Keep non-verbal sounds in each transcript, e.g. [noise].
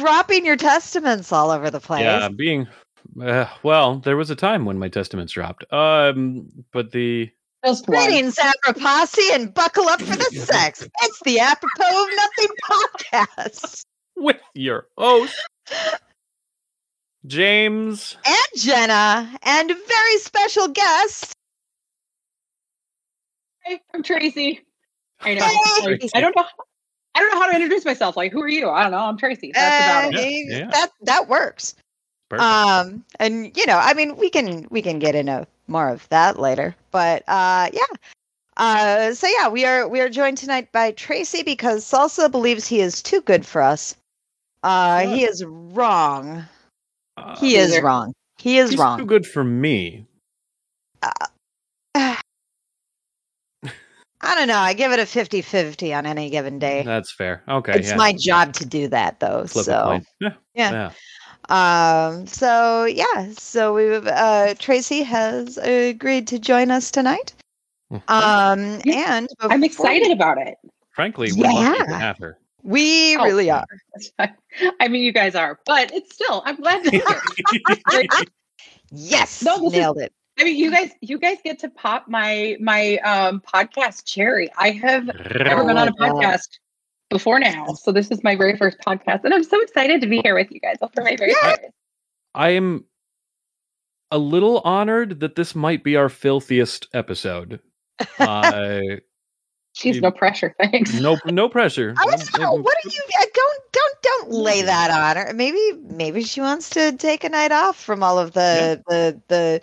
you'd just be dropping your testaments all over the place. Yeah, being uh, well, there was a time when my testaments dropped. Um, but the Just. Greetings, Aproposse, and buckle up for the [laughs] sex. It's the Apropos of Nothing podcast. with your host James. And Jenna, and very special guest. Hey, I'm Tracy. I know. Hey. I don't know. I don't know how to introduce myself. Like, who are you? I don't know. I'm Tracy. That's Uh, about it. Yeah. That that works. Perfect. Um, and you know, I mean, we can we can get into more of that later, but uh, yeah. Uh, so yeah, we are we are joined tonight by Tracy because Salsa believes he is too good for us. Uh, he is wrong. Uh, He is wrong. He is he's wrong. too good for me. I don't know. I give it a 50-50 on any given day. That's fair. Okay, it's yeah. my job to do that though. Flip a so. Yeah, yeah. yeah. um so yeah, so we uh Tracy has agreed to join us tonight. Mhm. Um Yeah, and I'm before- excited about it. Frankly, we're lucky to Yeah. have her. We Oh. really are. I mean, you guys are, but it's still. I'm glad to [laughs] hear. Yes. No, this is- nailed it. I mean, you guys, you guys get to pop my my um podcast cherry. I have never been on a [laughs] podcast before now, so this is my very first podcast, and I'm so excited to be here with you guys for my very Yeah. first. I am a little honored that this might be our filthiest episode. Uh, Jeez, You- no pressure. Thanks. no, [laughs] no pressure. I was No, what are you uh, don't don't don't lay that on her. Maybe maybe she wants to take a night off from all of the the the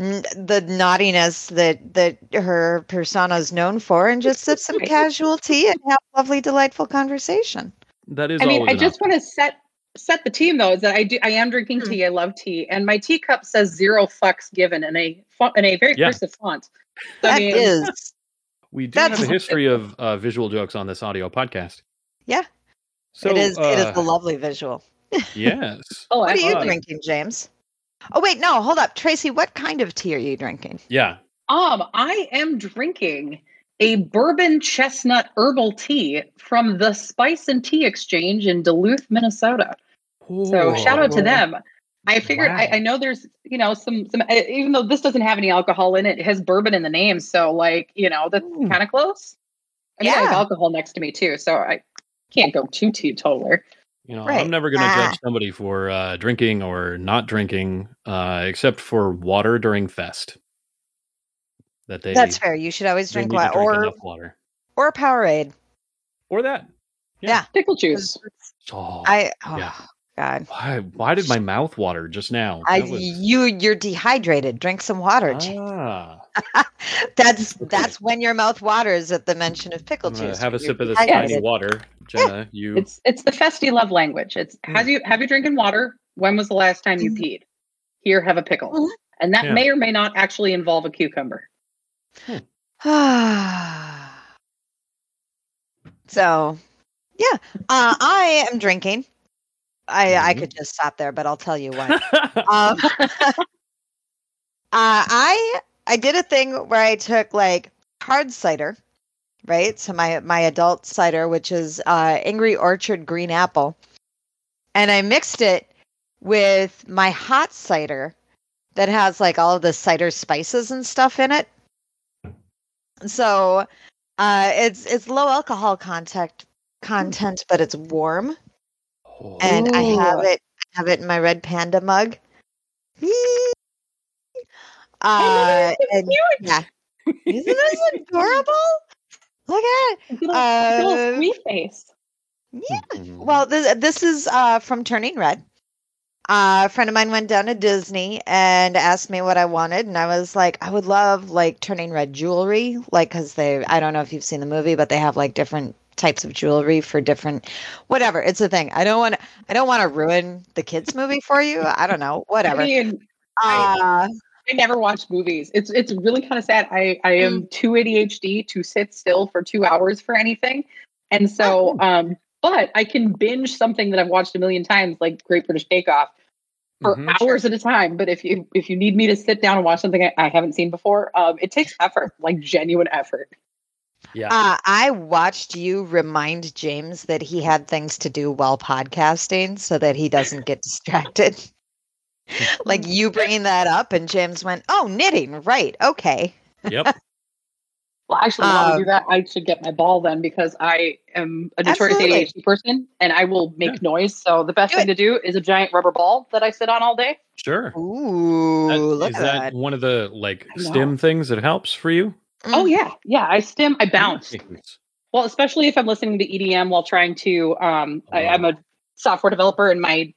n- the naughtiness that that her persona is known for and just sip some casual tea and have lovely delightful conversation. That is I mean, always I just want to set set the team though. Is that I do I am drinking Hmm. tea. I love tea, and my teacup says zero fucks given in a font, in a very Yeah. cursive font. So, I mean, is [laughs] We do That's- have a history of uh, visual jokes on this audio podcast. Yeah. So it is it is uh, a lovely visual. [laughs] yes. Oh, What are you absolutely. drinking, James? Oh wait, no, hold up. Tracy, what kind of tea are you drinking? Yeah. Um, I am drinking a bourbon chestnut herbal tea from the Spice and Tea Exchange in Duluth, Minnesota. So shout out to them. I figured I, Wow. I know there's you know some some uh, even though this doesn't have any alcohol in it, it has bourbon in the name. So like you know that's kind of close. I mean, I have Yeah. alcohol next to me too, so I can't go too teetotaler. You know, Right. I'm never going to Ah. judge somebody for uh, drinking or not drinking, uh, except for water during fest. That they That's fair. You should always drink need to water drink or enough water or Powerade. or that. Yeah. Pickle juice. Oh, I oh Yeah. god. why? Why did my mouth water just now? I was- you you're dehydrated. Drink some water. Ah, [laughs] That's that's when your mouth waters at the mention of pickle juice. have a sip of this dehydrated. tiny water, Jenna. You It's it's the festy love language. It's Mm. have you have you drinking water? When was the last time you Mhm. peed? Here, have a pickle. Mhm. And that Yeah. may or may not actually involve a cucumber. [sighs] so, yeah, uh, I am drinking. I I Mhm. could just stop there, but I'll tell you what. [laughs] um, [laughs] uh, I I did a thing where I took like hard cider, right? So my my adult cider, which is uh, Angry Orchard Green Apple, and I mixed it with my hot cider that has like all of the cider spices and stuff in it. So uh, it's it's low alcohol content content, but it's warm and I have it I have it in my red panda mug. Uh, and Cute. yeah, isn't this [laughs] adorable? Look at it. Little, Uh, little sweet face. Yeah. Mhm. Well, this, this is uh, from Turning Red. Uh, a friend of mine went down to Disney and asked me what I wanted, and I was like, I would love like Turning Red jewelry, like because they, I don't know if you've seen the movie, but they have like different types of jewelry for different, whatever. It's a thing. I don't want I don't want to ruin the kids movie for you. I don't know, [laughs] whatever. I mean, Uh, I never watch movies. It's it's really kind of sad. I I am Mm. too ADHD to sit still for two hours for anything, and so Oh. um, but I can binge something that I've watched a million times, like Great British Bake Off, for Mhm. hours at a time. But if you if you need me to sit down and watch something I, I haven't seen before, um, it takes effort, like genuine effort. Yeah. Uh, I watched you remind James that he had things to do while podcasting so that he doesn't get distracted. [laughs] [laughs] like you bringing that up, and James went, Oh, knitting. Right. Okay. yep. [laughs] Well, actually, while we Um, do that, I should get my ball then because I am a notorious Absolutely. ADHD person and I will make Yeah. noise. So the best Do thing to do is a giant rubber ball that I sit on all day. Sure. Ooh, That- look is at that that. one of the like I know. stim things that helps for you? Oh Mm. yeah, yeah. I stim, I bounce. Well, especially if I'm listening to EDM while trying to. Um, I, I'm a software developer in my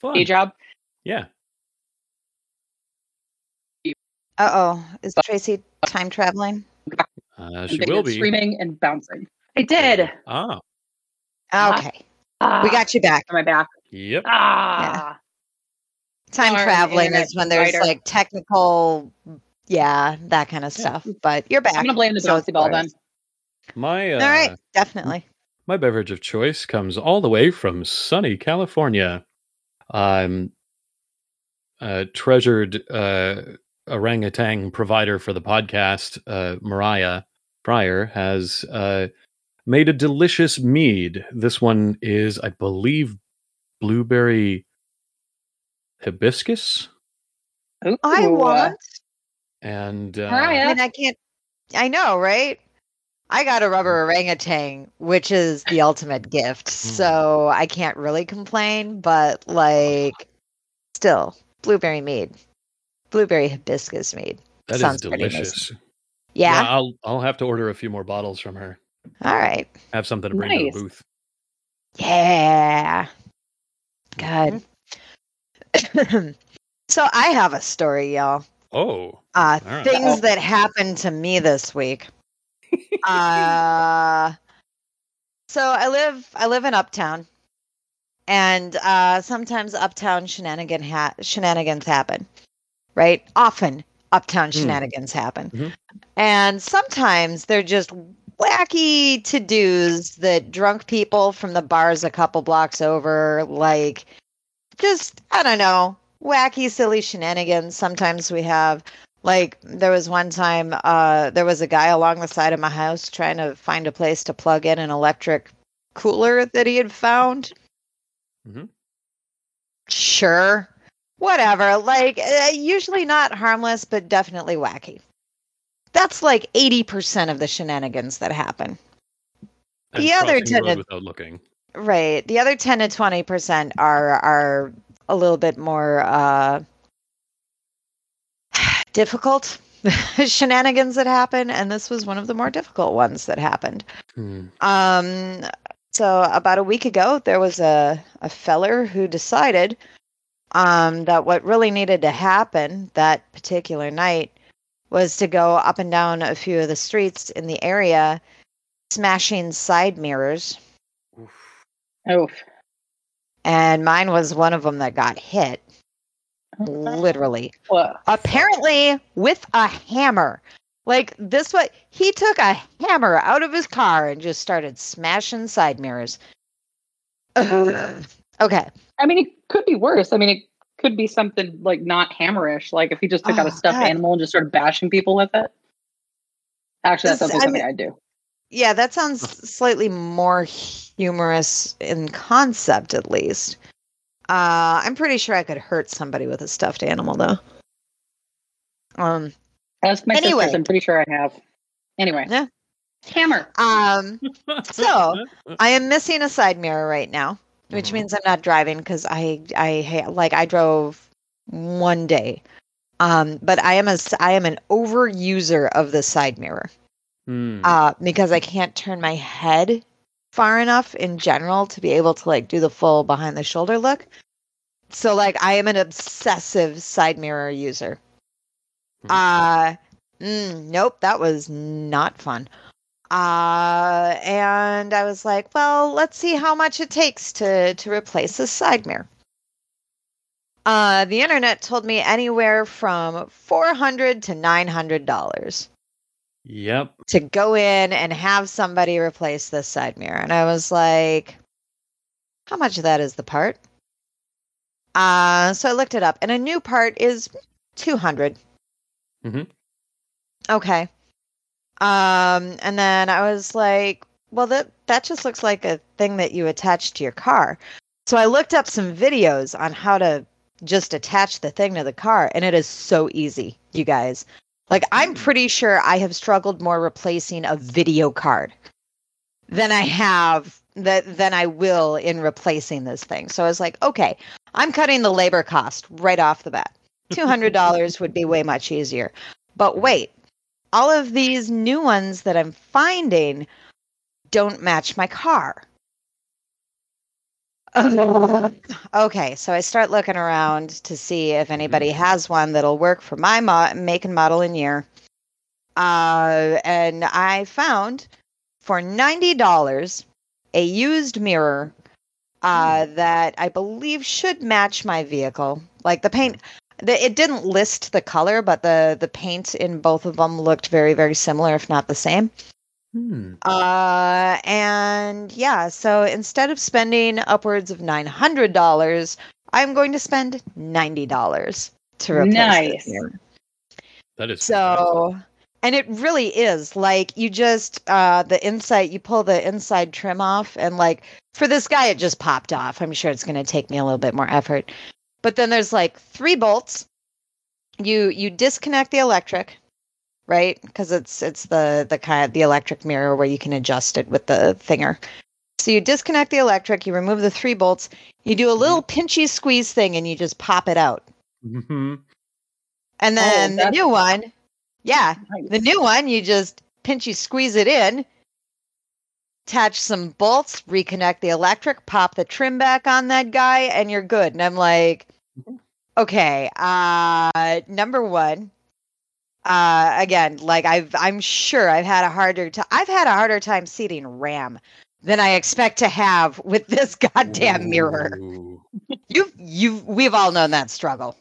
Fun. day job. Yeah. Uh oh. Is Tracy time traveling? Uh, I'm she will be. screaming and bouncing. I did. Ah. Ah. Okay. Ah, We got you back. on my back. Yep. Ah, Time Darn traveling is when there's provider. like technical, yeah, that kind of Yeah. stuff. But you're back. I'm gonna blame the so bouncy ball then. My uh, All right, definitely. my beverage of choice comes all the way from sunny California. Um, a treasured uh, orangutan provider for the podcast, uh, Mariah Pryor, has uh, made a delicious mead. This one is, I believe, blueberry hibiscus, I want. and uh, Mariah. I mean, I can't. I know, right? I got a rubber orangutan, which is the ultimate gift. So I can't really complain, but like, still, blueberry mead, blueberry hibiscus mead. That sounds pretty amazing. delicious. Yeah. I'll I'll have to order a few more bottles from her. All right. Have something to bring to the booth. Yeah. Good. [coughs] so I have a story, y'all. Oh, Uh, All right. things Uh-oh. that happened to me this week. [laughs] uh, so I live I live in Uptown, and uh, sometimes Uptown shenanigan ha- shenanigans happen, right? Often Uptown Hmm. shenanigans happen, Mhm. and sometimes they're just wacky to dos that drunk people from the bars a couple blocks over like just I don't know wacky silly shenanigans. Sometimes we have like there was one time uh there was a guy along the side of my house trying to find a place to plug in an electric cooler that he had found. Mhm. Sure. Whatever. Like uh, usually not harmless but definitely wacky. That's like 80% of the shenanigans that happen. and The other crossing the road tenant- without looking. Right. The other 10 to 20% are are a little bit more uh [sighs] difficult [laughs] shenanigans that happen and this was one of the more difficult ones that happened. Hmm. Um so about a week ago there was a a feller who decided um that what really needed to happen that particular night was to go up and down a few of the streets in the area smashing side mirrors Oof. Oof. and mine was one of them that got hit literally What? apparently with a hammer like this what he took a hammer out of his car and just started smashing side mirrors Ugh. okay I mean, it could be worse. I mean, it could be something like not hammerish, like if he just took out a Oh, stuffed God. animal and just started bashing people with it. Actually, that This- sounds like I something mean- I'd do. yeah that sounds slightly more humorous in concept at least uh i'm pretty sure i could hurt somebody with a stuffed animal though um Ask my Anyway. sisters. I'm pretty sure I have. Anyway. Yeah. Hammer. um [laughs] So- I am missing a side mirror right now, which Mhm. means I'm not driving because I I like I drove one day. Um, but I am a I am an overuser of the side mirror Hmm. uh, because I can't turn my head far enough in general to be able to like do the full behind the shoulder look. So like I am an obsessive side mirror user. Hmm. Uh mm, nope, that was not fun. Uh and I was like, well, let's see how much it takes to to replace a side mirror. Uh the internet told me anywhere from 400 to 900 dollars Yep. to go in and have somebody replace this side mirror. And I was like, how much of that is the part? Uh, so I looked it up, and a new part is 200. Mhm. Okay. Um, and then I was like, well, that that just looks like a thing that you attach to your car. So I looked up some videos on how to just attach the thing to the car, and it is so easy, you guys. Like I'm pretty sure I have struggled more replacing a video card than I have that than I will in replacing this thing. So I was like, okay, I'm cutting the labor cost right off the bat. Two hundred dollars would be way much easier. But wait, all of these new ones that I'm finding don't match my car. [laughs] okay, so I start looking around to see if anybody has one that'll work for my mo- make and model and year. Uh, and I found for ninety dollars a used mirror uh, that I believe should match my vehicle. Like the paint, the, it didn't list the color, but the the paint in both of them looked very very similar, if not the same. Hmm. Uh, and yeah, so instead of spending upwards of nine hundred dollars, I'm going to spend ninety dollars to replace Nice. this mirror. That is So, and it really is like you just uh the inside you pull the inside trim off and like for this guy it just popped off. I'm sure it's going to take me a little bit more effort. But then there's like three bolts. You you disconnect the electric, right? Because it's it's the the kind of the electric mirror where you can adjust it with the finger. So you disconnect the electric, you remove the three bolts, you do a little pinchy squeeze thing and you just pop it out. hmm And then the new one, yeah, Nice. the new one, you just pinchy squeeze it in, attach some bolts, reconnect the electric, pop the trim back on that guy, and you're good. And I'm like. Okay, uh, number one, uh, again, like I've, I'm sure I've had a harder time. I've had a harder time seating RAM than I expect to have with this [laughs] goddamn mirror. Ooh. You, you, we've all known that struggle.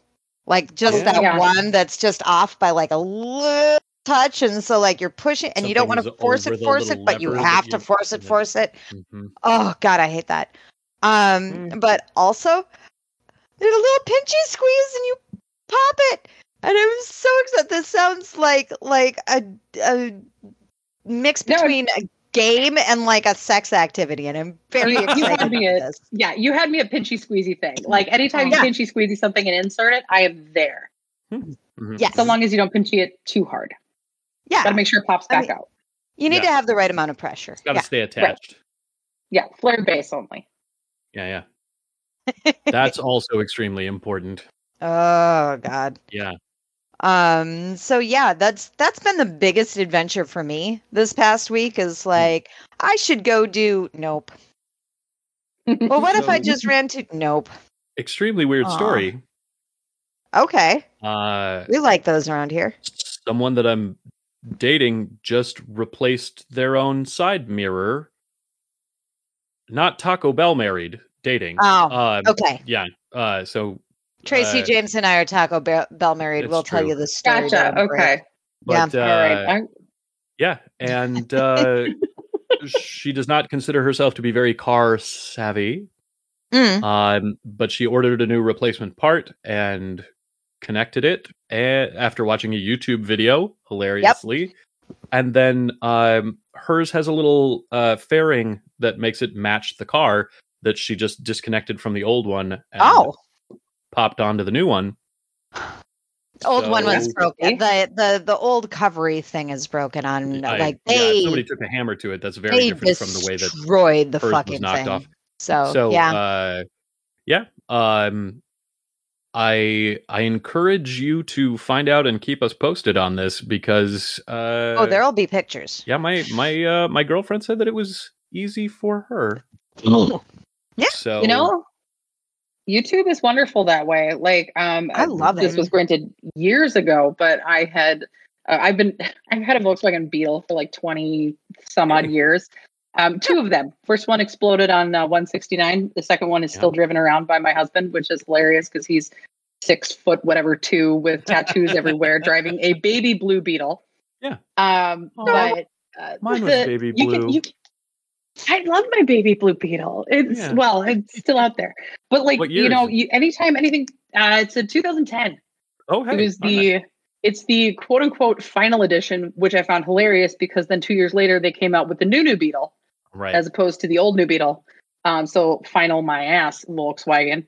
Like just Yeah. that Yeah. one that's just off by like a little touch, and so like you're pushing, and you don't want to force it, force it, but you have to force it, yeah. force it. Mhm. Oh God, I hate that. Um, Mm. but also there's a little pinchy squeeze, and you pop it, and I'm so excited. This sounds like like a a mix No, between a game and like a sex activity, and I'm very You- you excited had me about at- this. Yeah, you had me a pinchy squeezy thing. Like anytime Yeah. you pinchy squeezy something and insert it, I am there. Mhm. Yes. So long as you don't pinchy it too hard. Yeah, Gotta make sure it pops I back mean- out. you need Yeah. to have the right amount of pressure. It's got to Yeah. stay attached. Yeah, flare base only. Yeah, yeah. That's also extremely important. [laughs] Oh God. Yeah. Um. So yeah, that's that's been the biggest adventure for me this past week. Is like I should go do. Nope. Well, what if I [laughs] just ran to? Nope. Extremely weird Aw. story. Okay, Uh, we like those around here. someone that I'm dating just replaced their own side mirror. Not Taco Bell married, dating. Oh, um, Okay, Yeah. Uh, so, Tracy, uh, James, and I are Taco Bell Bell married. We'll tell you the story. Gotcha. down the road. Okay. Yeah. uh, All right. Yeah, and uh, she does not consider herself to be very car savvy. Mm. Um, but she ordered a new replacement part and connected it a- after watching a YouTube video, hilariously. And then um, hers has a little uh, fairing that makes it match the car that she just disconnected from the old one and Oh, popped onto the new one. the old one was broken. The the the old covery thing is broken on. I- like yeah, they somebody took a hammer to it. That's very they different from the way that destroyed the fucking was knocked thing. off. So, so yeah. uh yeah um i i encourage you to find out and keep us posted on this because uh oh, there'll be pictures. yeah my my uh my girlfriend said that it was easy for her Yeah, so you know, YouTube is wonderful that way. Like, um, I love this it. was granted years ago, but I had, uh, I've been, [laughs] I've had a Volkswagen Beetle for like twenty some odd years. Um, two of them. First one exploded on uh, 169. The second one is still driven around by my husband, which is hilarious because he's six foot whatever two with tattoos [laughs] everywhere, driving a baby blue Beetle. Yeah. Um, Aw. but uh, Mine [laughs] was the- baby you can- blue. you can- I love my baby blue beetle. It's Yeah. well, it's still out there. But like you know, you, anytime anything, uh, it's a 2010. oh hey it was the It's the quote unquote final edition, which I found hilarious because then two years later they came out with the new new Beetle Right. as opposed to the old new Beetle. Um, so final my ass Volkswagen.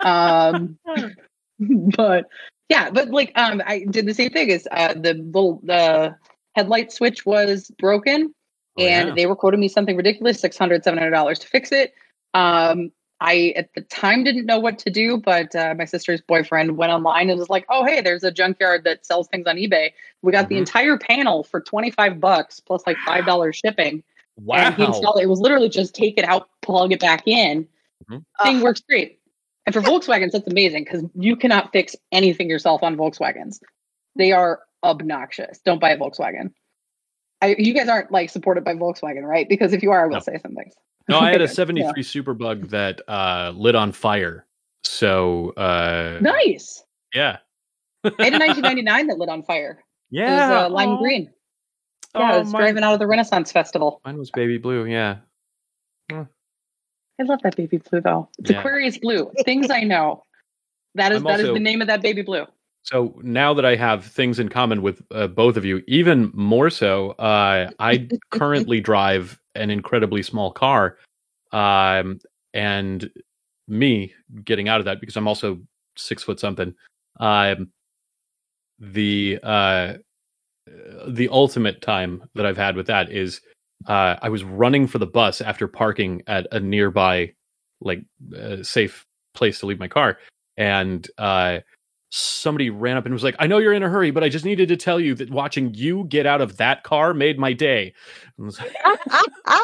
Um, [laughs] but yeah, but like um, I did the same thing. Is uh, the little the headlight switch was broken, Oh, and yeah. they were quoting me something ridiculous 600 700 dollars to fix it. Um, I at the time didn't know what to do, but uh, my sister's boyfriend went online and was like, "Oh, hey, there's a junkyard that sells things on eBay. We got the Mhm. entire panel for 25 bucks plus like five [gasps] dollars shipping." wow. And he installed it. It was literally just take it out, plug it back in. Mhm. Thing Ugh. works great. And for Volkswagens, that's amazing because you cannot fix anything yourself on Volkswagens. They are obnoxious. Don't buy a Volkswagen. I, you guys aren't like supported by Volkswagen, right? Because if you are, I will No. say some things. No, I had a [laughs] Good. 73 Superbug that uh, lit on fire. So, uh, Nice. yeah. I had a 1999 that lit on fire. Yeah. [laughs] It was uh, lime Aw. green. Yeah, I Oh, was mine, driving out of the Renaissance Festival. mine was baby blue. Yeah. I love that baby blue though. It's Yeah. Aquarius blue. Things I know. That [laughs] is I'm that is the name of that baby blue. So now that I have things in common with uh, both of you, even more so, uh, I currently [laughs] drive an incredibly small car. Um, and me getting out of that because I'm also six foot something. Um, the uh, the ultimate time that I've had with that is uh, I was running for the bus after parking at a nearby, like, uh, safe place to leave my car, and uh, somebody ran up and was like, "I know you're in a hurry, but I just needed to tell you that watching you get out of that car made my day." Like, [laughs]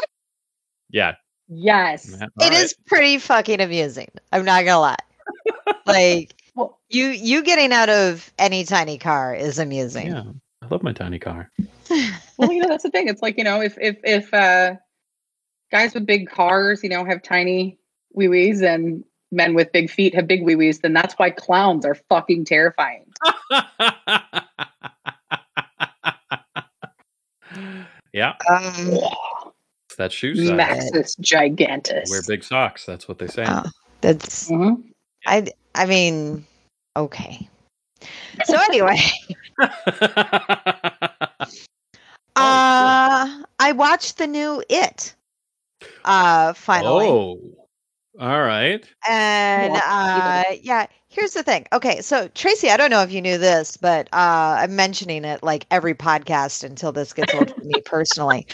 yeah, Yes. all It right. is pretty fucking amusing. I'm not gonna lie. like [laughs] Well, you you getting out of any tiny car is amusing. Yeah, I love my tiny car. [laughs] well, you know, that's the thing. It's like, you know, if if if uh guys with big cars, you know, have tiny wee wees and men with big feet have big wee wees, then that's why clowns are fucking terrifying. [laughs] yeah, Um, it's that shoe size. Maxis gigantus. Wear big socks. That's what they say. oh, that's Mhm. I I mean okay. So anyway, [laughs] Oh, uh I watched the new It uh finally. oh, all right. And Yeah, uh, yeah, here's the thing. Okay, so Tracy, I don't know if you knew this, but uh, I'm mentioning it like every podcast until this gets old for me personally.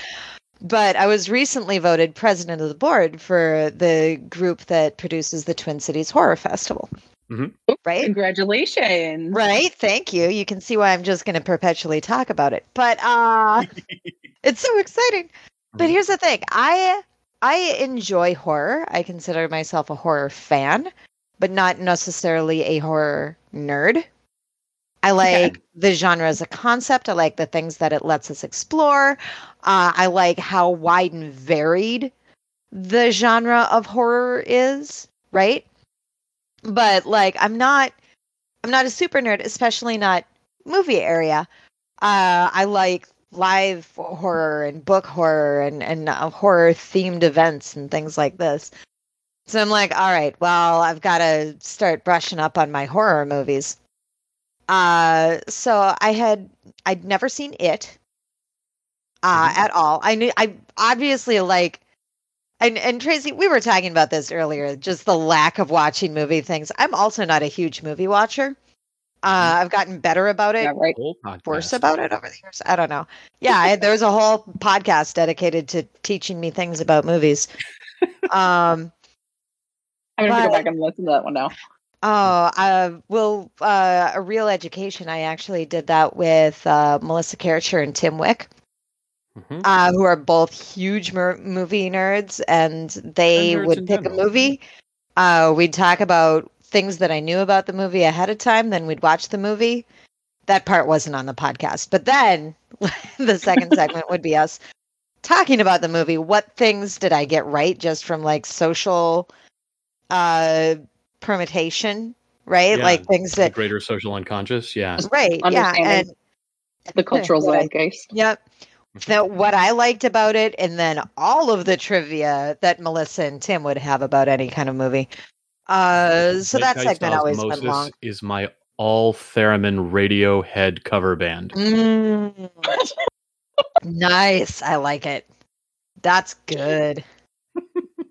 But I was recently voted president of the board for the group that produces the Twin Cities Horror Festival. Mhm. Right? Congratulations. Right. Thank you. You can see why I'm just going to perpetually talk about it. But uh, [laughs] it's so exciting. But here's the thing. I I enjoy horror. I consider myself a horror fan, but not necessarily a horror nerd. I like the genre as a concept. I like the things that it lets us explore. Uh, I like how wide and varied the genre of horror is, right? But like, I'm not, I'm not a super nerd, especially not movie area. Uh, I like live horror and book horror and and uh, horror themed events and things like this. So I'm like, all right, well, I've got to start brushing up on my horror movies. Uh, so I had I'd never seen it uh, Mhm. at all. I knew I obviously like. And, and Tracy, we were talking about this earlier, just the lack of watching movie things. I'm also not a huge movie watcher. Uh, I've gotten better about it Yeah, right. Whole podcast. worse about it over the years. I don't know. Yeah, I, there was a whole podcast dedicated to teaching me things about movies. Um, [laughs] I'm gonna But- go back and listen to that one now. oh, uh, well, uh, a real education. I actually did that with uh, Melissa Karcher and Tim Wick, Mhm. uh, who are both huge mer- movie nerds, and they And nerds would in pick a movie. Uh, we'd talk about things that I knew about the movie ahead of time. Then we'd watch the movie. That part wasn't on the podcast, but then [laughs] the second [laughs] segment would be us talking about the movie. What things did I get right just from like social uh permutation, right? Yeah, like things that greater social unconscious. Yeah. right, yeah, and The [laughs] cultural Right. zeitgeist. Yep. That what I liked about it, and then all of the trivia that Melissa and Tim would have about any kind of movie. Uh, so that Zeitgeist segment always went long. is my all theremin Radiohead cover band. Mm. nice. I like it. That's good. [laughs]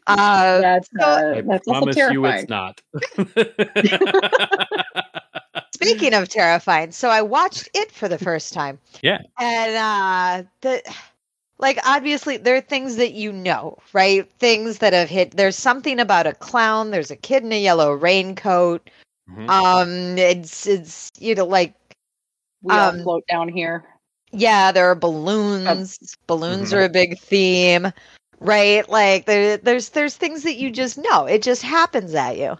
Uh, That's so- uh, I that's also promise you it's not. [laughs] Speaking of terrifying, so I watched it for the first time. Yeah. And uh the like obviously there are things that you know, right? Things that have hit there's something about a clown, there's a kid in a yellow raincoat. Mhm. Um it's it's you know like we all um, float down here. yeah, there are balloons. balloons are a big theme. Right? Like there there's there's things that you just know. It just happens at you.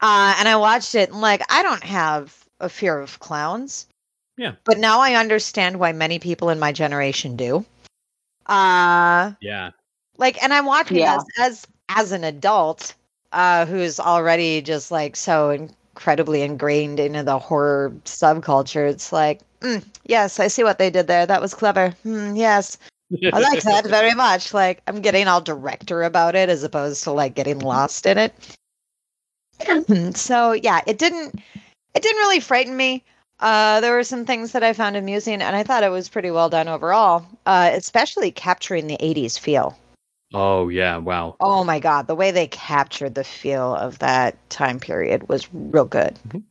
Uh and I watched it and like I don't have a fear of clowns. Yeah. But now I understand why many people in my generation do. Uh yeah. like and I'm watching Yeah. this as as an adult uh who's already just like so incredibly ingrained into the horror subculture. It's like, mm, yes, I see what they did there. That was clever. Mm, yes. I like [laughs] that very much. Like I'm getting all director about it as opposed to like getting lost in it. [laughs] so yeah, it didn't it didn't really frighten me. Uh, there were some things that I found amusing, and I thought it was pretty well done overall, uh, especially capturing the '80s feel. Oh yeah, wow. Oh my god, the way they captured the feel of that time period was real good. Mhm.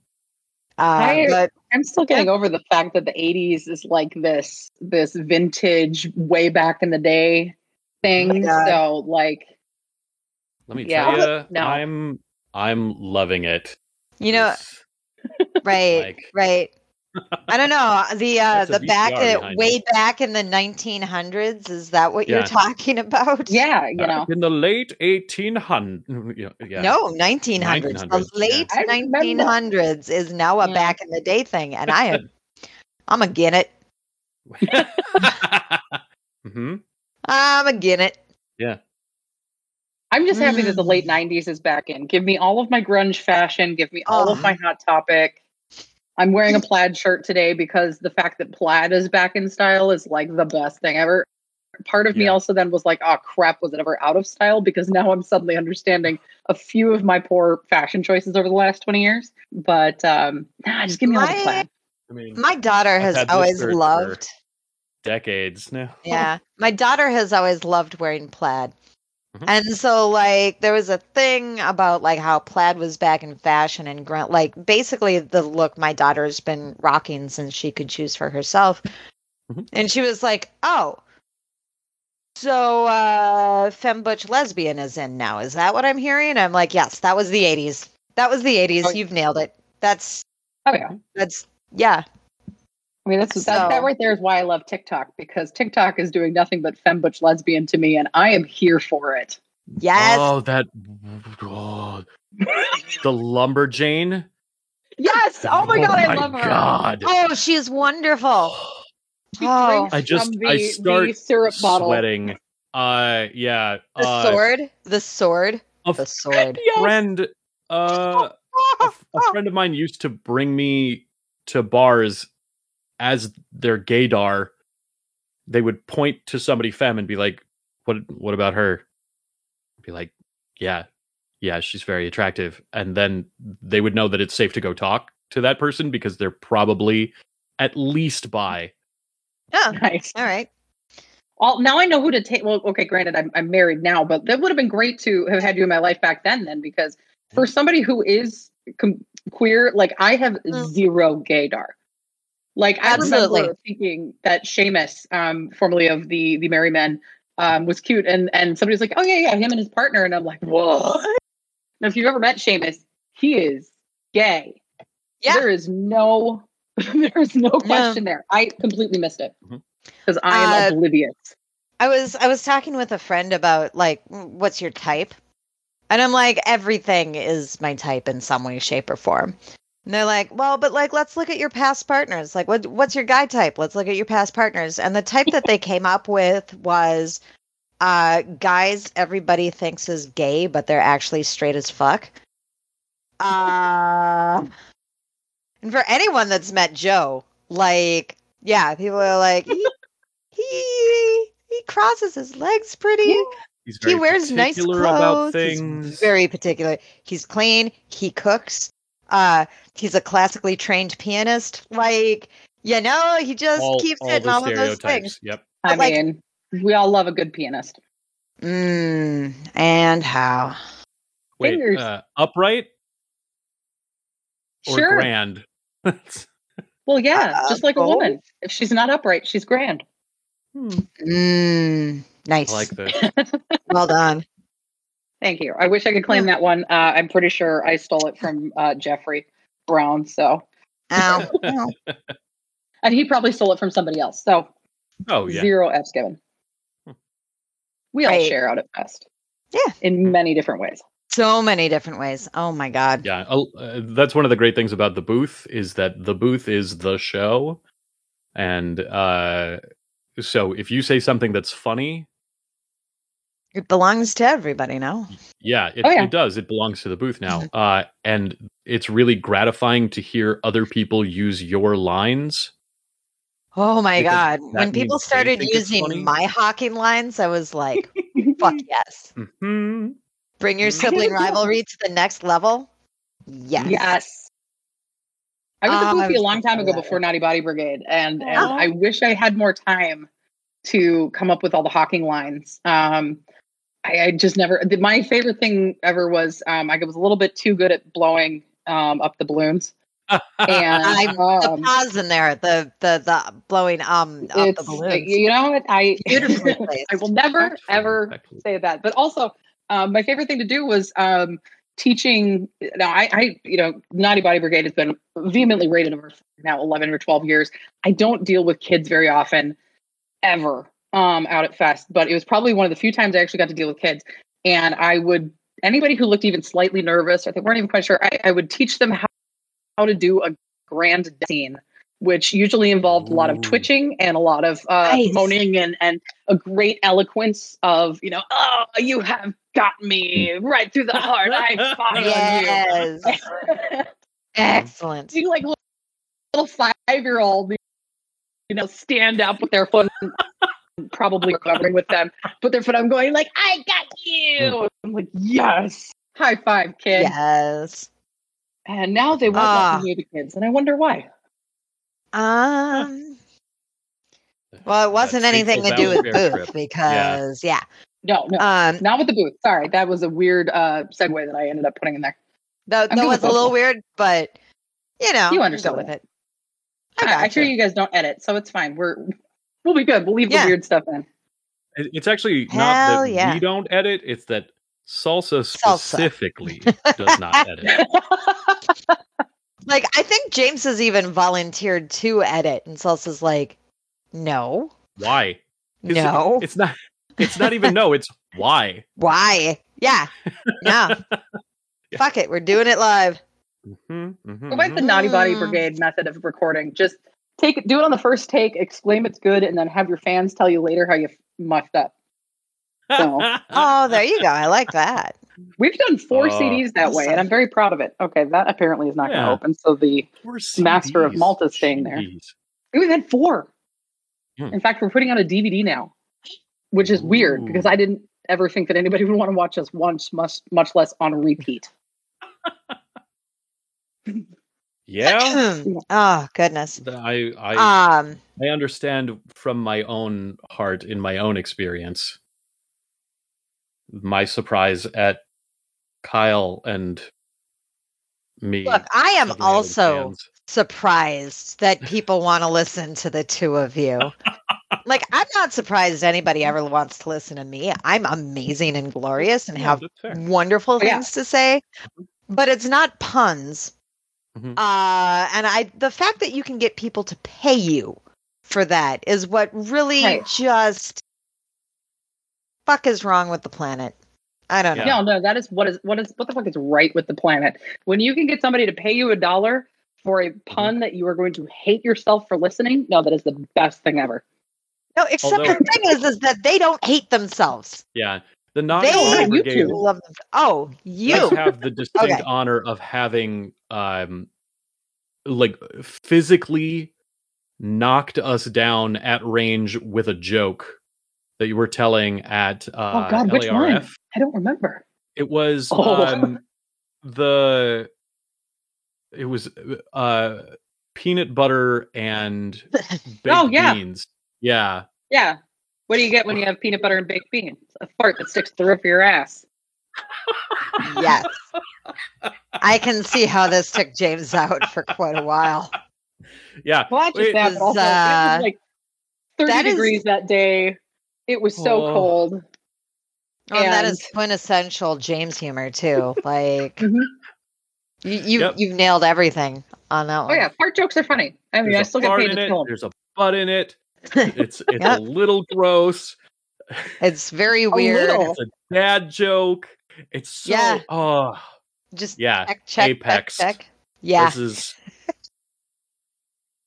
Uh, I- but I'm still getting over the fact that the 80s is like this this vintage way back in the day thing. God. so like Let me Yeah. tell you, [laughs] No. I'm I'm loving it. you know, [laughs] right, like- right. I don't know the uh, the back uh, behind way back in the 1900s. Is that what you're talking about? yeah, you know. back in the late 1800s. Yeah, yeah. No, 1900s. 1900s, The late I remember. 1900s is now a Yeah. back in the day thing, and I am, [laughs] I'm a again it. hmm I'm again it. Yeah. I'm just happy that the Mm. late 90s is back in. Give me all of my grunge fashion, give me all Oh. of my hot topic. I'm wearing a plaid shirt today because the fact that plaid is back in style is like the best thing ever. Part of me also then was like, oh crap, was it ever out of style? Because now I'm suddenly understanding a few of my poor fashion choices over the last 20 years. But um, nah, just give me all the My- plaid. I mean, My daughter I've has always loved. decades now. Yeah, my daughter has always loved wearing plaid. Mhm. And so like there was a thing about like how plaid was back in fashion and grunt like basically the look my daughter's been rocking since she could choose for herself. Mhm. And she was like, "Oh, so uh femme butch lesbian is in now. Is that what I'm hearing?" I'm like, "Yes, that was the 80s. That was the 80s. Oh. You've nailed it. That's Oh, yeah. that's yeah. I mean, that's, that, So- that right there is why I love TikTok because TikTok is doing nothing but femme butch lesbian to me, and I am here for it. Yes. Oh, that oh, the lumberjane. Yes! Oh my god, I love her. God. Oh, she's wonderful. [gasps] She Oh. I just- from the, I start the syrup bottle. Sweating. Uh, yeah. The uh, sword, the sword, A the sword. Yes. friend, uh, a, f- a friend of mine used to bring me to bars as their gaydar. They would point to somebody femme and be like, "What? What about her?" Be like, "Yeah, yeah, she's very attractive." And then they would know that it's safe to go talk to that person because they're probably at least bi. Oh, Nice. all right. Well, now I know who to take. Well, okay, granted, I'm, I'm married now, but that would have been great to have had you in my life back then, then, because for somebody who is com- queer, like I have Mm. zero gaydar. Like I Absolutely. remember thinking that Seamus, um, formerly of the the Merry Men, um, was cute, and and somebody was like, "Oh yeah, yeah, him and his partner," and I'm like, "What?" Now, if you've ever met Seamus, he is gay. Yeah. There is no, [laughs] there is no question there. I completely missed it because I am Uh, oblivious. I was I was talking with a friend about like what's your type? And I'm like everything is my type in some way shape or form. And they're like, "Well, but like let's look at your past partners. Like what what's your guy type? Let's look at your past partners." And the type that they [laughs] came up with was uh guys everybody thinks is gay but they're actually straight as fuck. Uh and for anyone that's met Joe, like yeah, people are like he he, he crosses his legs pretty. Yeah. He's He wears nice clothes. about He's very particular. He's clean. He cooks. Uh, he's a classically trained pianist. Like, you know, he just all, keeps all hitting all of those things. Yep. I like- mean, we all love a good pianist. Mm, and how? Wait, Fingers. uh, upright or sure. grand? [laughs] Well, yeah, Uh, just like a woman. If she's not upright, she's grand. Hmm, Mm, nice. I like this. well done. Thank you. I wish I could claim that one. Uh, I'm pretty sure I stole it from uh, Jeffrey Brown. So, Ow. [laughs] Ow. and he probably stole it from somebody else. So, Oh yeah. zero F's given. We all Right. share out at Fest. Yeah. In many different ways. So many different ways. Oh my god. Yeah, uh, that's one of the great things about the booth is that the booth is the show, and uh, so if you say something that's funny, It belongs to everybody now. yeah, it, Oh, yeah. it does. It belongs to the booth now, uh, and it's really gratifying to hear other people use your lines. Oh my god. When people started think it's funny. using my hawking lines, I was like, [laughs] fuck yes. hmm Bring your sibling rivalry to the next level. Yes. Yes. I was Um, a I goofy a long time ago before Naughty Body Brigade, and and Aw. I wish I had more time to come up with all the hawking lines. Um, I, I just never. the- My favorite thing ever was um, I was a little bit too good at blowing um, up the balloons, [laughs] and I- The um, pause in there, the the the blowing um up the balloons. you know what I [laughs] I will never ever say that. But also, um, my favorite thing to do was um, teaching. Now, I, I, you know, Naughty Body Brigade has been vehemently rated over now eleven or twelve years. I don't deal with kids very often, ever, um, out at Fest. But it was probably one of the few times I actually got to deal with kids, and I would anybody who looked even slightly nervous or they weren't even quite sure, I, I would teach them how, how to do a grand scene. Which usually involved a lot of twitching and a lot of uh, Nice. moaning and, and a great eloquence of you know oh you have got me right through the heart i [laughs] spy on Yes. you [laughs] Excellent. you like little, little five year old you know stand up with their foot probably recovering with them put their foot I'm going like i got you i'm like yes high five kid Yes. and now they won't let me the kids and i wonder why Um. Well, it wasn't That anything to do with Valley booth trip. because yeah. no no Um. not with the booth sorry that was a weird uh segue that i ended up putting in there That, that was a little both. weird, but you know, You we'll understood go with it. it. I I, I sure you. you guys don't edit, so it's fine. We're we'll be good. We'll leave Yeah. the weird stuff in. It's actually Hell not that yeah. we don't edit; it's that salsa Salsa. specifically does not [laughs] edit. Like I think James has even volunteered to edit, and Salsa's like, no, Why? It's, no, It's not. It's not even no. It's why. [laughs] why? Yeah, no. [laughs] Fuck it, we're doing it live. Mhm, mhm, Go like the Naughty Body Mm. Brigade method of recording. Just take it, do it on the first take, exclaim it's good, and then have your fans tell you later how you f- muffed up. So- [laughs] Oh, there you go. I like that. We've done four Oh. CDs that way, and I'm very proud of it. Okay, that apparently is not going to open. So the Master of CDs. Malta staying there. We've had four. Hmm. In fact, we're putting out a DVD now, which is weird because I didn't ever think that anybody [laughs] would want to watch us once, much much less on repeat. [laughs] Yeah, [clears throat] oh goodness. I I Um. I understand from my own heart, in my own experience, my surprise at Kyle and me. Look, I am also fans. surprised that people [laughs] want to listen to the two of you. like, I'm not surprised anybody ever wants to listen to me. I'm amazing and glorious and Yeah, have wonderful Oh, yeah. things to say, but it's not puns. Mhm. Uh, and I, the fact that you can get people to pay you for that is what really Right. just fuck is wrong with the planet. I don't know. Yeah. No, no, that is what is what is what the fuck is right with the planet. When you can get somebody to pay you a dollar for a pun that you are going to hate yourself for listening, no, that is the best thing ever. No, except Although- the thing is, is that they don't hate themselves. Yeah, the Naughty They Brigade love them. Oh, you. have the [laughs] distinct Okay. honor of having um like physically knocked us down at range with a joke that you were telling at uh oh God, which one? I don't remember. It was [laughs] Oh. um the it was uh peanut butter and [laughs] baked Oh, yeah. beans. Yeah. Yeah. What do you get when you have peanut butter and baked beans? A fart that sticks to the roof of your ass. yes. I can see how this took James out for quite a while. Yeah. Well, not just Wait, that, was, but also it uh, was like 30 that is- degrees that day. It was so Oh. cold. Oh, and that is quintessential James humor too. [laughs] Like Mhm. you, you Yep. you've nailed everything on that Oh one. yeah, fart jokes are funny. I mean, There's I a still get paid to it. tell 'em. There's a butt in it. It's [laughs] it's Yep. a little gross. It's very [laughs] weird. little. It's a dad joke. It's so Yeah. oh Just yeah. check, check, Apex. check, check. Yeah. This is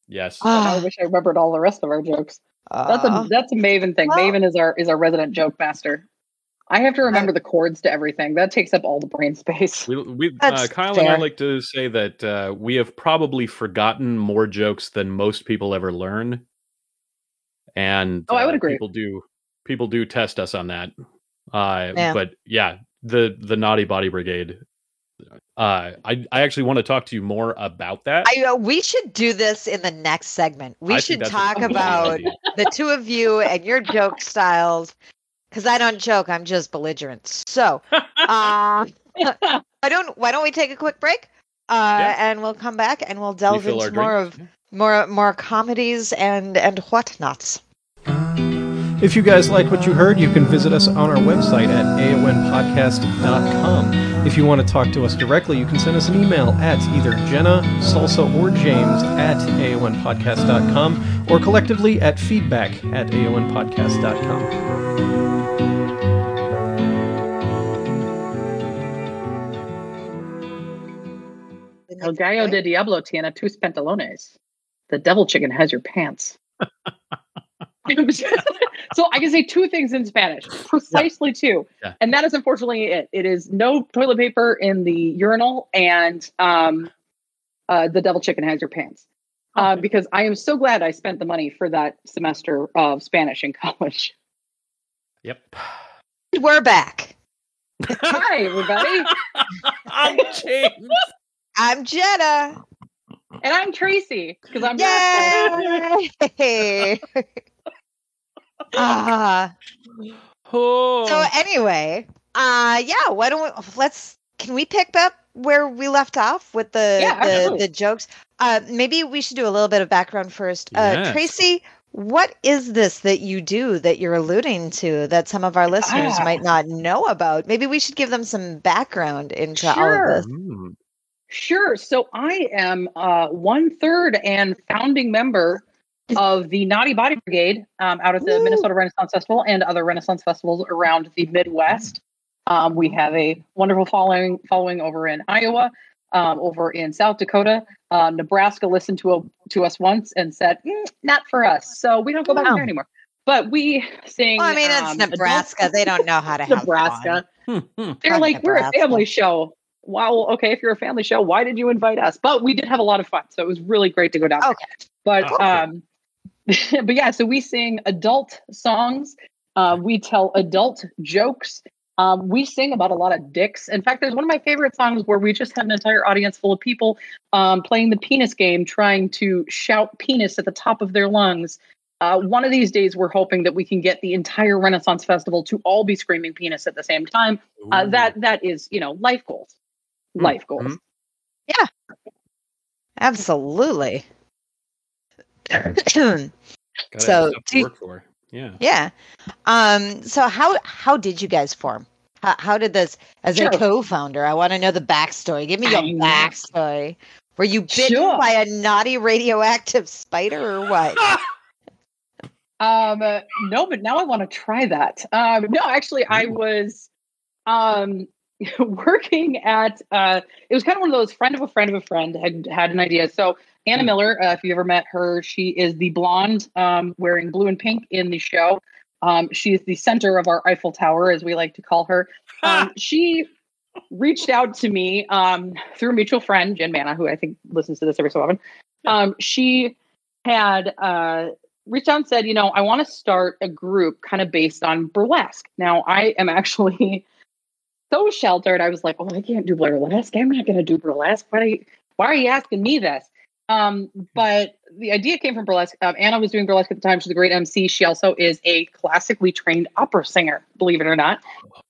Yes. [sighs] I wish I remembered all the rest of our jokes. That's Uh, a that's a Maven thing. well- Maven is our is our resident joke master. I have to remember the chords to everything. That takes up all the brain space. We, we uh, That's Kyle and I like to say that uh, we have probably forgotten more jokes than most people ever learn, and Oh, I would uh, agree. People do people do test us on that. Uh, Yeah. But yeah, the the naughty body brigade. Uh, I I actually want to talk to you more about that. I, uh, we should do this in the next segment. We I should talk about idea. [laughs] the two of you and your joke styles. Because I don't joke, I'm just belligerent. So, uh, [laughs] why don't why don't we take a quick break? Uh, Yeah. and we'll come back and we'll delve Refill into more drinks. of more more comedies and and whatnots. If you guys like what you heard, you can visit us on our website at aonpodcast.com. If you want to talk to us directly, you can send us an email at either Jenna, Salsa, or James at aonpodcast.com or collectively at feedback at aonpodcast.com. El gallo de diablo tiene tus pantalones. The devil chicken has your pants. [laughs] [laughs] so I can say two things in Spanish, precisely two, Yeah. and that is unfortunately it. It is no toilet paper in the urinal, and um, uh, the devil chicken has your pants. Uh, because I am so glad I spent the money for that semester of Spanish in college. Yep. We're back. Hi, everybody, [laughs] I'm James. I'm Jenna. and I'm Tracy because I'm not Yay! [laughs] Ah. Oh. So anyway, uh yeah, why don't we let's can we pick up where we left off with the Yeah, the, the jokes? Uh maybe we should do a little bit of background first. Uh Tracy, what is this that you do that you're alluding to that some of our listeners Ah. might not know about? Maybe we should give them some background into all of this. Mm. Sure. So I am uh, one third and founding member of the Naughty Body Brigade um, out at the Woo. Minnesota Renaissance Festival and other Renaissance festivals around the Midwest. Um, we have a wonderful following following over in Iowa, um, over in South Dakota. Uh, Nebraska listened to a, to us once and said, "Mm, "Not for us," so we don't go back Oh. there anymore. But we sing. Well, I mean, it's um, adult- Nebraska. They don't know how to have Nebraska. Hmm, hmm. They're Fuck like, we're a family show. Wow, okay, if you're a family show, why did you invite us? But we did have a lot of fun, so it was really great to go down. there. Okay. But Okay. um, [laughs] but yeah, so we sing adult songs. Uh, we tell adult jokes. Um, we sing about a lot of dicks. In fact, there's one of my favorite songs where we just have an entire audience full of people um, playing the penis game, trying to shout penis at the top of their lungs. Uh, one of these days, we're hoping that we can get the entire Renaissance Festival to all be screaming penis at the same time. Uh, that that is, you know, life goals. Hmm. Life goals. Mhm. Absolutely. Gotta have so, to do- work for. Yeah. Yeah. Um. So how how did you guys form? How how did this as Sure. a co-founder? I want to know the backstory. Give me your I know. backstory. Were you bitten Sure. by a naughty radioactive spider or what? [laughs] Um, uh, no, but now I want to try that. Um, no, actually, I was um [laughs] working at uh it was kind of one of those friend of a friend of a friend had had an idea so anna Hmm. miller uh, if you ever met her she is the blonde um wearing blue and pink in the show um she is the center of our eiffel tower as we like to call her um she reached out to me um through a mutual friend jen manna who i think listens to this every so often um she had uh reached out and said you know i want to start a group kind of based on burlesque now i am actually [laughs] so sheltered. I was like, oh, I can't do burlesque. I'm not going to do burlesque. I, why are you asking me this? Um, but the idea came from burlesque. Um, Anna was doing burlesque at the time. She's a great MC. She also is a classically trained opera singer, believe it or not.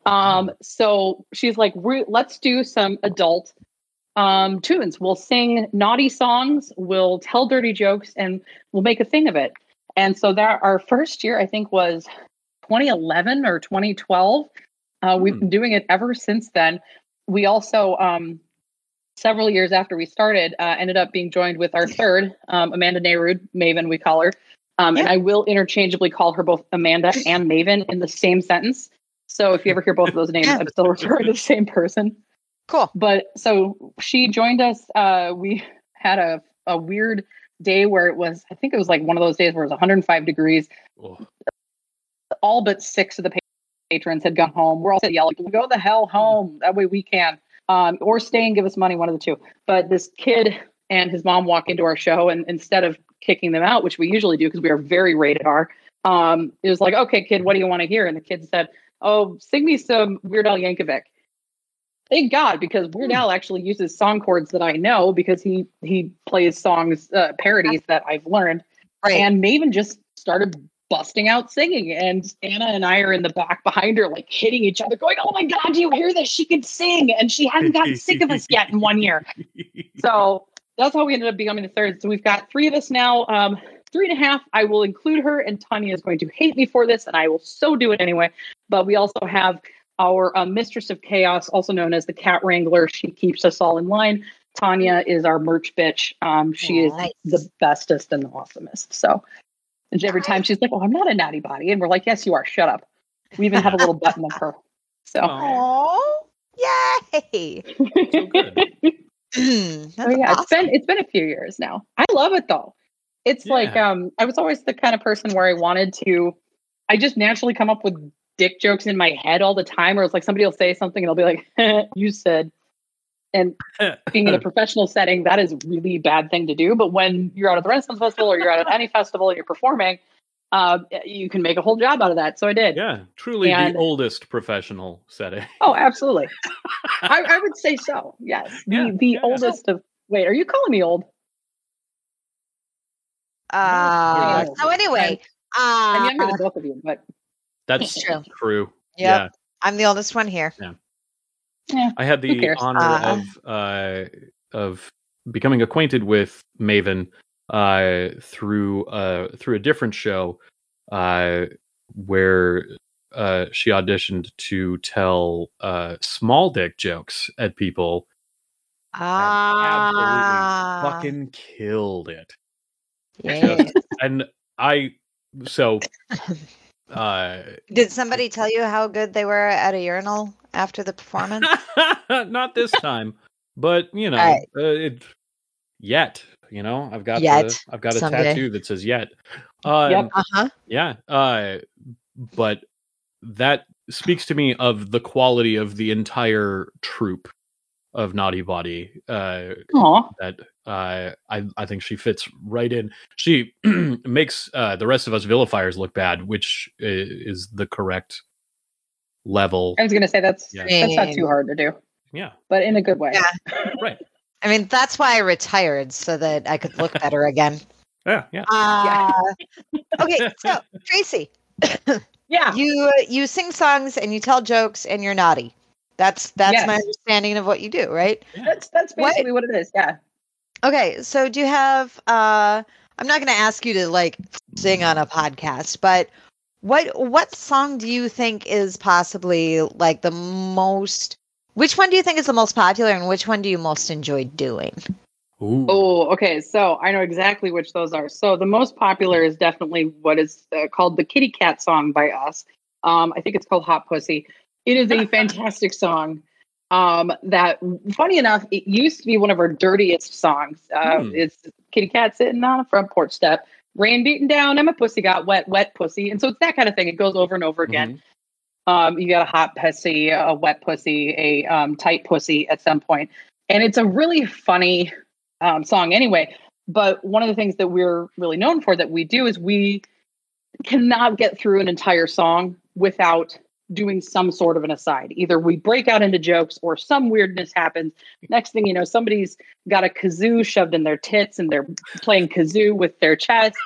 Um, so she's like, let's do some adult um, tunes. We'll sing naughty songs, we'll tell dirty jokes, and we'll make a thing of it. And so that our first year, I think, was 2011 or 2012. Uh, we've Hmm. been doing it ever since then. We also, um, several years after we started, uh, ended up being joined with our third, um, Amanda Nayrud, Maven, we call her. Um, And I will interchangeably call her both Amanda and Maven in the same sentence. So if you ever hear both of those names, I'm still referring to the same person. Cool. but so she joined us uh we had a a weird day where it was i think it was like one of those days where it was 105 degrees. Oh, all but six of the patrons had gone home. We're all yelling go the hell home. That way we can um or stay and give us money one of the two but this kid and his mom walk into our show and instead of kicking them out which we usually do because we are very rated r um it was like okay kid what do you want to hear and the kid said oh sing me some weird al yankovic thank God, because Weird Al actually uses song chords that I know because he he plays songs uh, parodies that I've learned. Right. And Maven just started busting out singing, and Anna and I are in the back behind her, like hitting each other, going, "Oh my God, do you hear this? She can sing, and she hasn't gotten sick of us yet in one year." [laughs] So that's how we ended up becoming the third. So we've got three of us now. Um, three and a half. I will include her, and Tanya is going to hate me for this, and I will so do it anyway. But we also have our uh, mistress of chaos, also known as the cat wrangler. She keeps us all in line. Tanya is our merch bitch. Um, she Nice. is the bestest and the awesomest. So and every time she's like, "Oh, I'm not a naughty body," and we're like, "Yes, you are. Shut up." We even have a little button of her. So [laughs] Oh, yay! so good. Oh yeah, it's awesome. been it's been a few years now. I love it though. It's like um I was always the kind of person where I wanted to I just naturally come up with dick jokes in my head all the time, or it's like somebody will say something and I'll be like, [laughs] you said. And [laughs] being in a professional setting, that is a really bad thing to do. But when you're out at the Renaissance Festival or you're out at any festival and you're performing, uh, you can make a whole job out of that. So I did. yeah, truly And- the oldest professional setting. Oh, absolutely. [laughs] I, I would say so. Yes. The Yeah, the yeah, yeah. oldest of wait, are you calling me old? Uh, No. so anyway, I'm uh, younger than both of you, but That's True. true. Yep. I'm the oldest one here. I had the honor Uh, of uh, of becoming acquainted with Maven uh, through uh, through a different show uh, where uh, she auditioned to tell uh, small dick jokes at people. Ah, absolutely fucking killed it. yeah. [laughs] And I so [laughs] uh Did somebody tell you how good they were at a urinal after the performance? [laughs] not this [laughs] time, but you know, Alright. uh, it yet. You know, I've got Yet, the, I've got a someday. tattoo that says yet. Um, Yep. Uh huh. Yeah. Uh, but that speaks to me of the quality of the entire troupe of Naughty Body. Uh, Aw. that uh, I I think she fits right in. She [clears throat] makes uh, the rest of us vilifiers look bad, which is the correct level. I was gonna say that's Yeah. that's not too hard to do, Yeah. but in a good way. Yeah. [laughs] Right. I mean, that's why I retired so that I could look better again. [laughs] Yeah. Yeah. Uh, okay, [laughs] so Tracy, [coughs] Yeah. you you sing songs and you tell jokes and you're naughty. That's that's my understanding of what you do, right? That's that's What- basically what it is. Yeah. Okay, so do you have uh I'm not going to ask you to like sing on a podcast, but what what song do you think is possibly like the most which one do you think is the most popular and which one do you most enjoy doing? Ooh. Oh, okay. So I know exactly which those are. So the most popular is definitely what is uh, called the Kitty Cat song by us. Um, I think it's called Hot Pussy. It is a [laughs] fantastic song. Um, that funny enough, it used to be one of our dirtiest songs. Uh, Hmm. It's Kitty Cat sitting on a front porch step, rain beating down, and my pussy got wet, wet pussy. And so it's that kind of thing. It goes over and over again. Mhm. Um, you got a hot pussy, a wet pussy, a um, tight pussy at some point, and it's a really funny um, song anyway. But one of the things that we're really known for that we do is we cannot get through an entire song without doing some sort of an aside. Either we break out into jokes or some weirdness happens. Next thing you know, somebody's got a kazoo shoved in their tits and they're playing kazoo with their chest.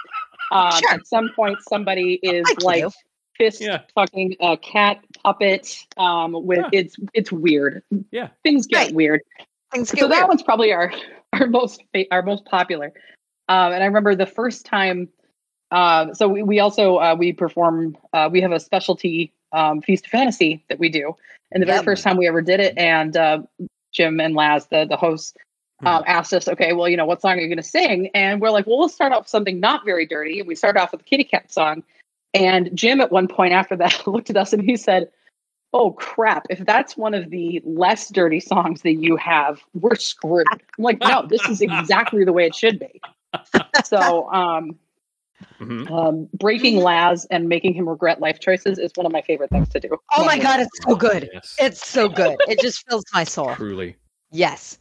Um, Sure. At some point, somebody is Like like you. fist Yeah. fucking a cat puppet. Um, with Yeah. it's it's weird. Yeah. things get Right. weird. Things get So get that one's probably our [laughs] our most our most popular. Um, and I remember the first time. Uh, so we, we also uh, we perform. Uh, we have a specialty um, feast of fantasy that we do. And the very first time we ever did it, and uh, Jim and Laz, the the hosts, um, asked us, "Okay, well, you know, what song are you going to sing?" And we're like, "Well, let's start off with something not very dirty." And we started off with the Kitty Cat song. And Jim, at one point after that, [laughs] looked at us and he said, "Oh crap! If that's one of the less dirty songs that you have, we're screwed." I'm like, "No, this is exactly the way it should be." [laughs] So, um, Mhm. um, breaking Laz and making him regret life choices is one of my favorite things to do. Oh my god, it's so good. Yes. It's so good. It just fills my [laughs] soul. Truly. Yes.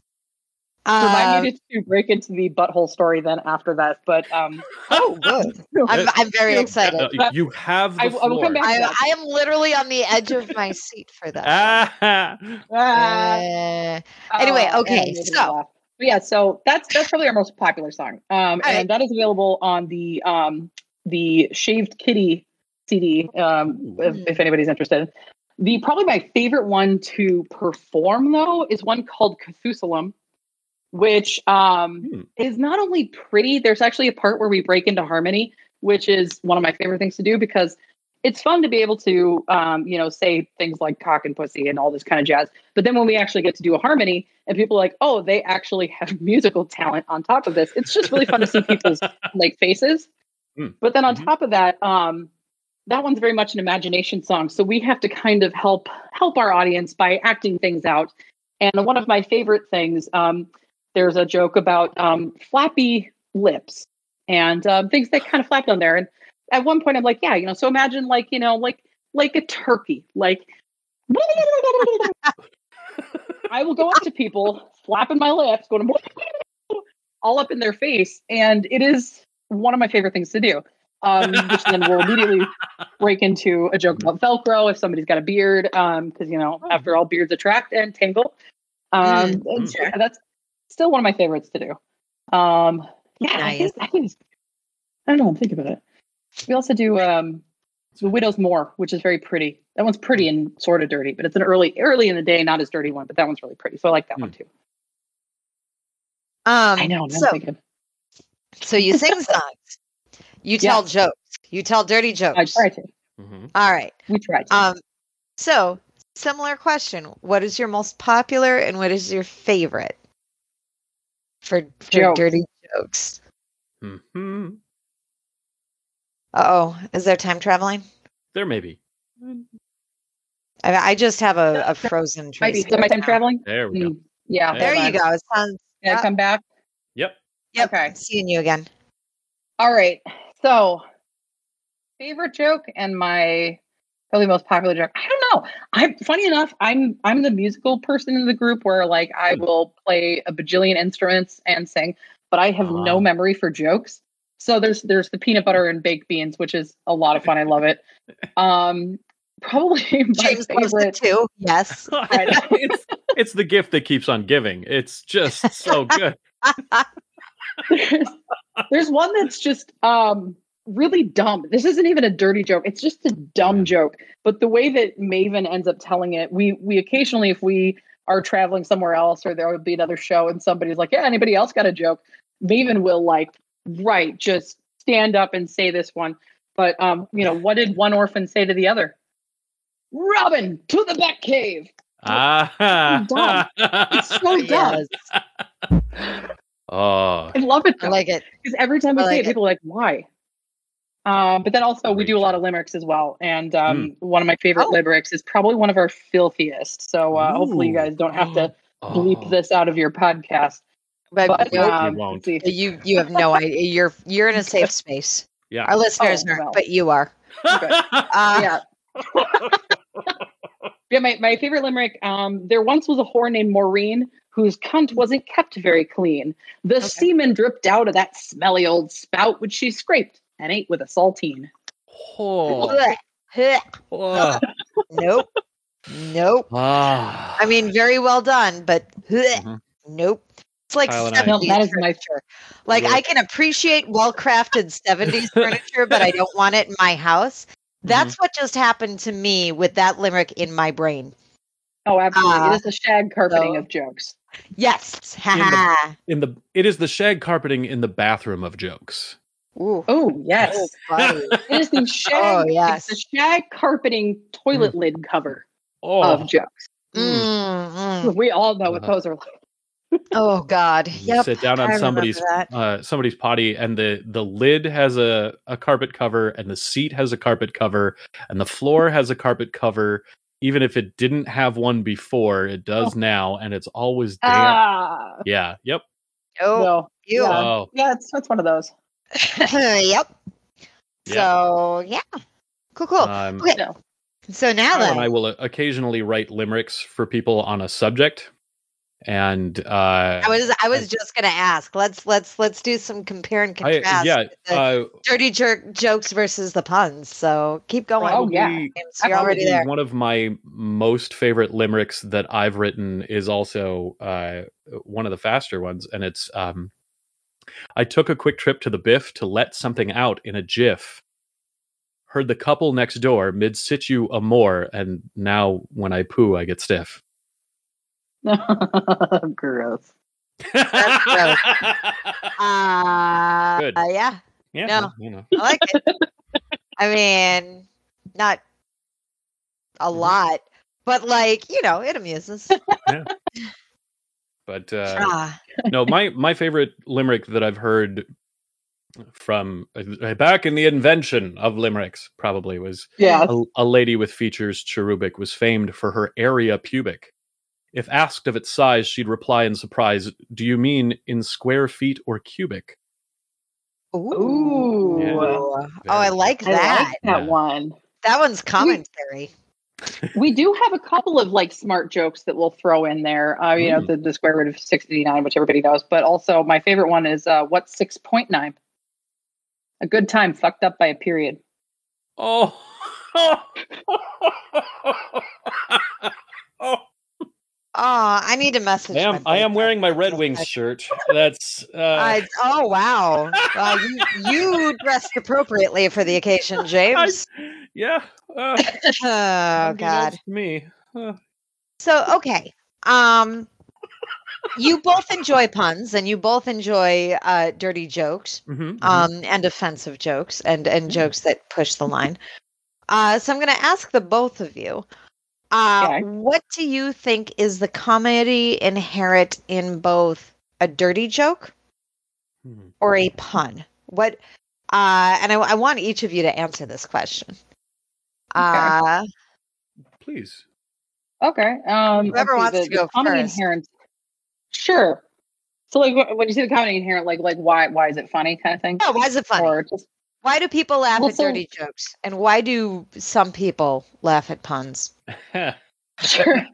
Remind Um, me to, to break into the butthole story then after that, but um, [laughs] oh, good. [laughs] I'm, I'm very excited. Uh, you have the I will- I will come floor. back. I, I am literally on the edge of my seat for that. Ah, ah, Uh, Anyway, uh, okay, and it made so- laugh. But yeah, so that's that's probably our most popular song, um, and right. that is available on the um, the Shaved Kitty CD. Um, if, if anybody's interested, the probably my favorite one to perform though is one called Cthulhu, which um, Hmm. is not only pretty. There's actually a part where we break into harmony, which is one of my favorite things to do because it's fun to be able to, um, you know, say things like cock and pussy and all this kind of jazz. But then when we actually get to do a harmony and people are like, oh, they actually [laughs] have musical talent on top of this, it's just really fun to see people's [laughs] like faces. Mm. But then on Mhm. top of that, um, that one's very much an imagination song. So we have to kind of help help our audience by acting things out. And one of my favorite things, um, there's a joke about um, flappy lips and um, things that kind of flapped on there. And at one point, I'm like, yeah, you know, so imagine like, you know, like like a turkey, like. [laughs] I will go up to people, flapping my lips, going [laughs] all up in their face, and it is one of my favorite things to do. Um, which then will immediately break into a joke about Velcro if somebody's got a beard, because you know, after all, beards attract and tangle. Um, Mm, and sure. yeah, that's still one of my favorites to do. Um, yeah, I Nice. think, I think I don't know. I'm thinking about it. We also do um, the Widow's More, which is very pretty. That one's pretty and sort of dirty, but it's an early, early in the day, not as dirty one, but that one's really pretty. So I like that one too. um, I know. I'm So, so you sing songs. You tell Yes. jokes. You tell dirty jokes. I jokes. try to. Mhm. All right. We try to. Um, so similar question: What is your most popular and what is your favorite for, for Jokes. dirty jokes? Mhm. Oh, is there time traveling? There may be. I, I just have a, a frozen Might be. Is my time traveling? There we go. Mm, yeah. There There you go. It sounds. Can I come back? Yep. Yep. Okay. Seeing you again. All right. So, favorite joke and my probably most popular joke. I don't know. I'm funny enough. I'm I'm the musical person in the group where like I Hmm. will play a bajillion instruments and sing, but I have Ah. no memory for jokes. So there's there's the peanut butter and baked beans, which is a lot of fun. I love it. [laughs] Um, probably [laughs] my James loves it favorite. too. Yes. [laughs] it's, it's the gift that keeps on giving. It's just so good. there's, there's one that's just um really dumb. This isn't even a dirty joke. It's just a dumb joke. But the way that Maven ends up telling it, we we occasionally if we are traveling somewhere else or there will be another show and somebody's like, "Yeah, anybody else got a joke?" Maven will like right just stand up and say this one. But um, you know, what did one orphan say to the other? Robin to the back cave. Ah. It's [laughs] so dumb. [laughs] Yes. [laughs] oh. I love it I like it. because every time we I say it, it. people are like, why? Um, but then also we do a lot of limericks as well, and um, one of my favorite Oh. limericks is probably one of our filthiest. So uh, hopefully you guys don't have to [gasps] bleep Oh. this out of your podcast. But, But nope, um, We won't. you you have no idea. You're you're in a safe space. Yeah. Our listeners Oh, aren't, well. but you are. Uh, yeah. [laughs] yeah, my, my favorite limerick. Um, there once was a whore named Maureen whose cunt wasn't kept very clean. The semen dripped out of that smelly old spout, which she scraped and ate with a saltine. oh. bleh, bleh. Oh. nope, nope. Ah, I mean, very well done, but Mhm. nope. It's like Kyle and I- 70s No, that is my- furniture. Like Yeah. I can appreciate well crafted 70s [laughs] furniture, but I don't want it in my house. That's what just happened to me with that limerick in my brain. Oh, absolutely. Ah, it is the shag carpeting so- of jokes. Yes. Ha in the it is the shag carpeting in the bathroom of jokes. Ooh. Oh, yes. Oh. It is the [laughs] shag, Oh, yes. it's the shag carpeting toilet lid cover Oh, of jokes. Mm, mm. We all know what Uh-huh. those are like. Oh God. you Yep. sit down on remember somebody's uh, somebody's potty, and the the lid has a a carpet cover, and the seat has a carpet cover, and the floor has a carpet cover. Even if it didn't have one before, it does now, and it's always there. Ah, yeah. Yep. Oh, no. you. Yeah. Oh. Yeah, it's, it's one of those. [laughs] yep. So yeah. Cool, cool. Um, okay. No. So now Kyle and I will occasionally write limericks for people on a subject, and uh, I was I was just gonna ask. Let's let's let's do some compare and I- contrast. yeah, the uh, dirty jerk jokes versus the puns. So keep going. Oh, yeah. probably- James, you're already there. One of my most favorite limericks that I've written is also uh, one of the faster ones, and it's um, I took a quick trip to the Biff to let something out in a jiff. Heard the couple next door mid situ amore, and now when I poo, I get stiff. [laughs] Gross. That's gross. [laughs] Uh, Good. uh, yeah, yeah, No. you know. I like it. I mean, not a Mhm. lot, but like you know, it amuses. But uh, ah, no, my my favorite limerick that I've heard from uh, back in the invention of limericks probably was Yeah. a, a lady with features cherubic was famed for her area pubic. If asked of its size, she'd reply in surprise, "Do you mean in square feet or cubic?" ooh, Ooh. Yeah. oh, I like I that. like that Yeah. one. That one's commentary. [laughs] We do have a couple of like smart jokes that we'll throw in there. Uh, you know, Mm. the, the square root of 69, which everybody knows. But also, my favorite one is uh, what's 6.9? A good time fucked up by a period. Oh. oh, [laughs] [laughs] Oh, I need to message. I am, I am wearing my Red Wings shirt. That's uh, I, oh wow! Well, you you dressed appropriately for the occasion, [laughs] James. yeah. Uh, [laughs] oh God. me. Uh, So okay. Um you both enjoy puns and you both enjoy uh dirty jokes mhm, mhm. um and offensive jokes and and jokes that push the line. Uh so I'm going to ask the both of you. Uh Okay. what do you think is the comedy inherent in both a dirty joke Hmm. or a pun? What uh and I, I want each of you to answer this question. Uh Please. Okay. Um, Whoever wants the, to the go comedy first. inherent. Sure. So, like, when you say the comedy inherent, like, like why, why is it funny, kind of thing, Oh, why is it funny? or just Why do people laugh Well, at so- dirty jokes? And why do some people laugh at puns? [laughs] sure.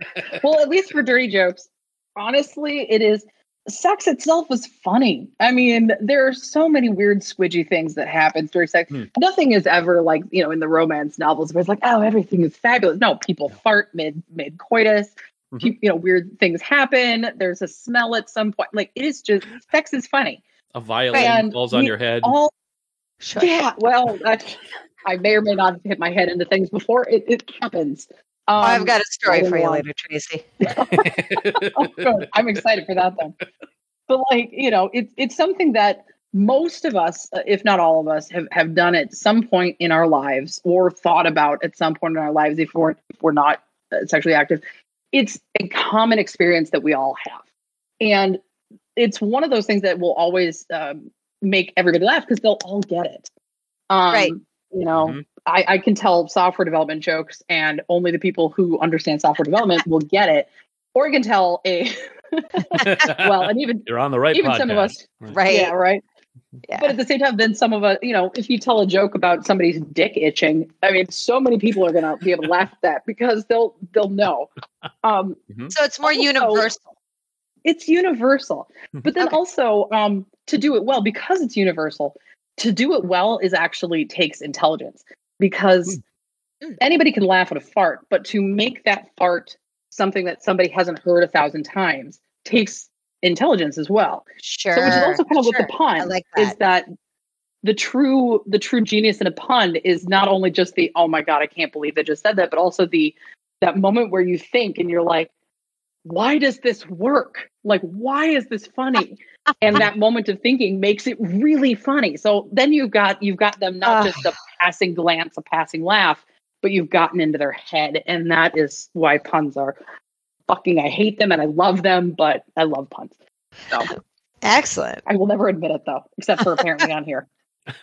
well, at least for dirty jokes, honestly, it is. Sex itself is funny. I mean, there are so many weird, squidgy things that happen during sex. Hmm. Nothing is ever like you know in the romance novels where it's like, oh, everything is fabulous. No, people fart mid mid coitus. Mhm. Pe- You know, weird things happen. There's a smell at some point. Like it is just sex is funny. A violin And falls on we your head. All Sure. yeah. Well, I may or may not have hit my head into things before. It, it happens. Um, I've got a story for you later, Tracy. [laughs] oh, good. I'm excited for that then. But like, you know, it's it's something that most of us, uh, if not all of us, have, have done at some point in our lives or thought about at some point in our lives if we're if we're not uh, sexually active. It's a common experience that we all have. And it's one of those things that will always um, make everybody laugh because they'll all get it. Um, Right. You know, Mhm. I, I can tell software development jokes, and only the people who understand software development [laughs] will get it. Or I can tell a [laughs] well, and even you're on the right. even some of us, Right. yeah, right. Yeah. But at the same time, then some of us, you know, if you tell a joke about somebody's dick itching, I mean, so many people are going to be able to laugh at that because they'll they'll know. Um, so it's more also- universal. It's universal, but then Okay. also um, to do it well because it's universal. To do it well is actually takes intelligence because Mm. anybody can laugh at a fart, but to make that fart something that somebody hasn't heard a thousand times takes intelligence as well. Sure. So which is also kind of sure. what the pun like is that. that the true the true genius in a pun is not only just the oh my god I can't believe they just said that, but also the that moment where you think and you're like, why does this work? Like why is this funny? and that moment of thinking makes it really funny. So then you've got you've got them not just a passing glance, a passing laugh, but you've gotten into their head, and that is why puns are fucking. I hate them and I love them, but I love puns. So Excellent. I will never admit it though, except for apparently [laughs] on here.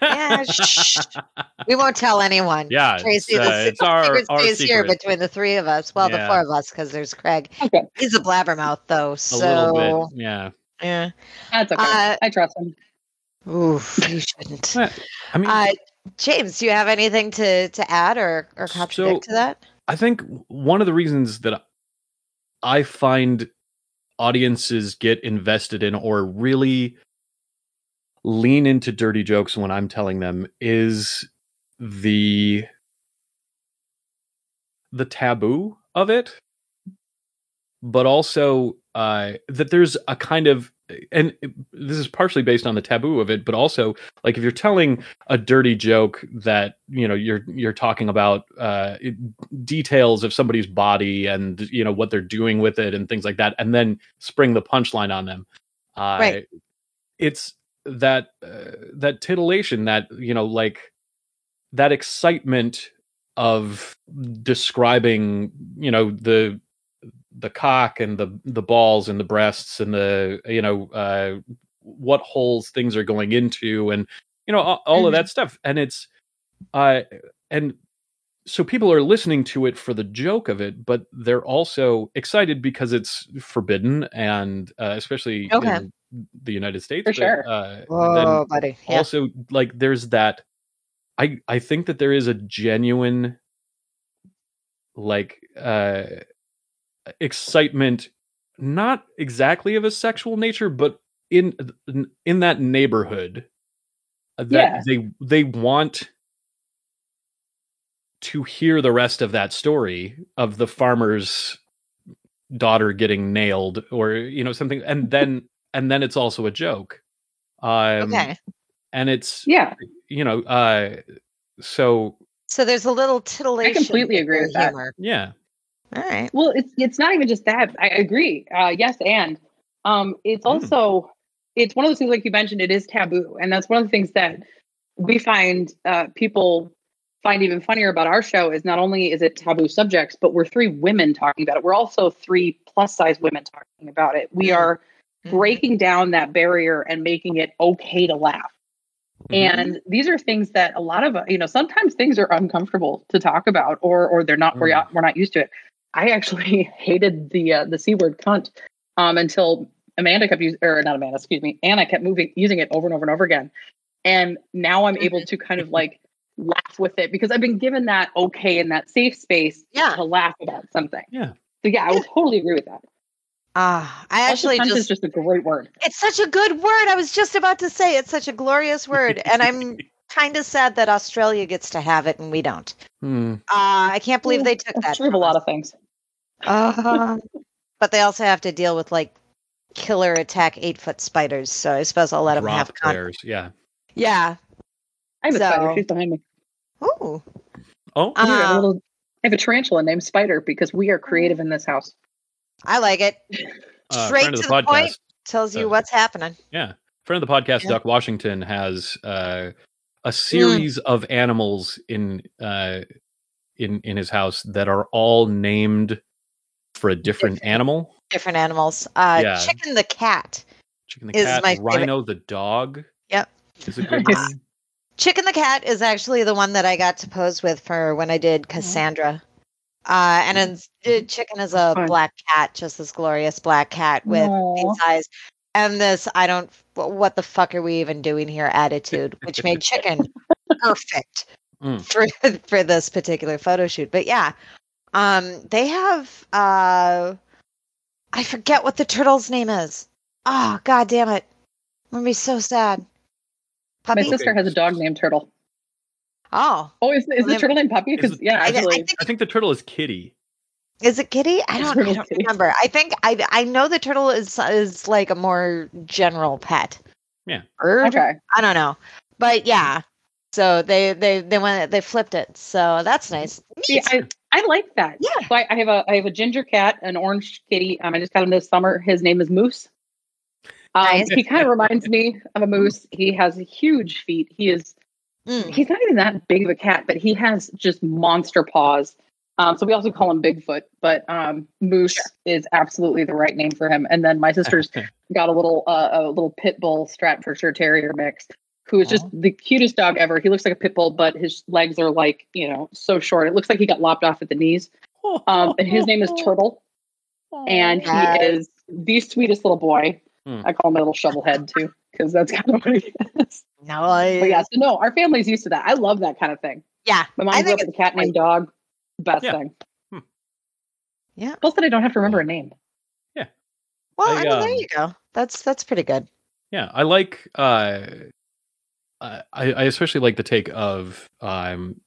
Yeah, shh. [laughs] We won't tell anyone. Yeah, Tracy, it's, the uh, secret it's our- secret our stays here between the three of us. Well, the four of us, because there's Craig. Okay, He's a blabbermouth, though. a So, little bit. Yeah. yeah. that's okay. Uh, I trust him. Oof, you [laughs] shouldn't. I mean, Uh, James, do you have anything to, to add or, or contradict So- to that? I think one of the reasons that I find audiences get invested in or really lean into dirty jokes when I'm telling them is the the taboo of it but also uh that there's a kind of and this is partially based on the taboo of it but also like if you're telling a dirty joke that you know you're you're talking about uh details of somebody's body and you know what they're doing with it and things like that and then spring the punchline on them uh Right. it's that uh, that titillation that you know like that excitement of describing you know the the cock and the the balls and the breasts and the you know uh what holes things are going into and you know all, all of that stuff and it's uh and so people are listening to it for the joke of it but they're also excited because it's forbidden and uh, especially Okay. in the united states For but, sure. uh, then Whoa, buddy. Yeah. also like there's that i i think that there is a genuine like uh excitement not exactly of a sexual nature but in in that neighborhood uh, that Yeah. they they want to hear the rest of that story of the farmer's daughter getting nailed or you know something and then and then it's also a joke um okay. and it's Yeah, you know uh so So there's a little titillation. I completely agree in with that. humor. yeah All right. Well, it's it's not even just that. I agree. Uh, yes, and um, it's Mm. also it's one of those things like you mentioned. It is taboo, and that's one of the things that we find uh, people find even funnier about our show is not only is it taboo subjects, but we're three women talking about it. We're also three plus size women talking about it. We Mhm. are Mhm. breaking down that barrier and making it okay to laugh. And these are things that a lot of you know sometimes things are uncomfortable to talk about, or or they're not we're Mm. not we're not used to it. I actually [laughs] hated the uh, the c word cunt um, until Amanda kept using or not Amanda, excuse me, Anna kept moving using it over and over and over again, and now I'm able to kind of like laugh with it because I've been given that okay in that safe space Yeah. to laugh about something. Yeah. So yeah, I would totally agree with that. Ah, I actually just, is just a great word. it's such a good word. I was just about to say it's such a glorious word. and I'm [laughs] kind of sad that Australia gets to have it and we don't. Hmm. Uh, I can't believe they took that. true of a lot of things. Uh, but they also have to deal with like killer attack eight foot spiders. So I suppose I'll let them Drop have con- bears yeah Yeah. I have a spider. She's behind me. Ooh. oh I have Um, I have a tarantula named Spider because we are creative in this house. I like it. [laughs] uh, Straight to the the point. Tells you Uh, what's happening. Yeah. Friend of the podcast, Yeah. Duck Washington, has uh, a series of animals in uh, in in his house that are all named for a different Different. animal. Different animals. Uh, Yeah. Chicken the cat. Chicken the Is cat, my favorite. Rhino the dog. Yep. Is a good one. [laughs] Chicken the cat is actually the one that I got to pose with for when I did Cassandra. Uh, and it's, uh, Chicken is a black cat, just this glorious black cat with eyes and this I don't what the fuck are we even doing here attitude, which made Chicken perfect Mm. for [laughs] for this particular photo shoot. But yeah, um, they have uh, I forget what the turtle's name is. Oh god damn it! I'm gonna be so sad. My sister has a dog named Turtle. Oh, Oh, is, is Well, the turtle named Puppy? Because yeah, I, I actually, think I think the turtle is Kitty. is it Kitty? I don't. I don't Kitty. remember. I think I I know the turtle is is like a more general pet. Yeah. Bird? okay. I don't know, but yeah. So they they they went they flipped it. So that's nice. See, I, I like that. Yeah. So I, I have a I have a ginger cat, an orange kitty. Um, I just got him this summer. His name is Moose. Um, Nice. He kind of reminds me of a moose. He has huge feet. He is Mm. he's not even that big of a cat, but he has just monster paws. Um, so we also call him Bigfoot, but um, Moose is absolutely the right name for him. And then my sister's got a little uh, a little pit bull Stratfordshire Terrier mix, who is just the cutest dog ever. He looks like a pit bull, but his legs are like you know so short. It looks like he got lopped off at the knees. Um, and his name is [laughs] Turtle, and he is the sweetest little boy. Hmm. I call him a little shovelhead too, because that's kind of what he is. No, But yeah, so no, our family's used to that. I love that kind of thing. yeah, My mom grew up with a cat named Dog. Best Yeah. thing. Yeah. Plus that I don't have to remember a name. Yeah. Well, I, I, mean, there um, you go. That's that's pretty good. Yeah, I like. Uh, I I especially like the take of um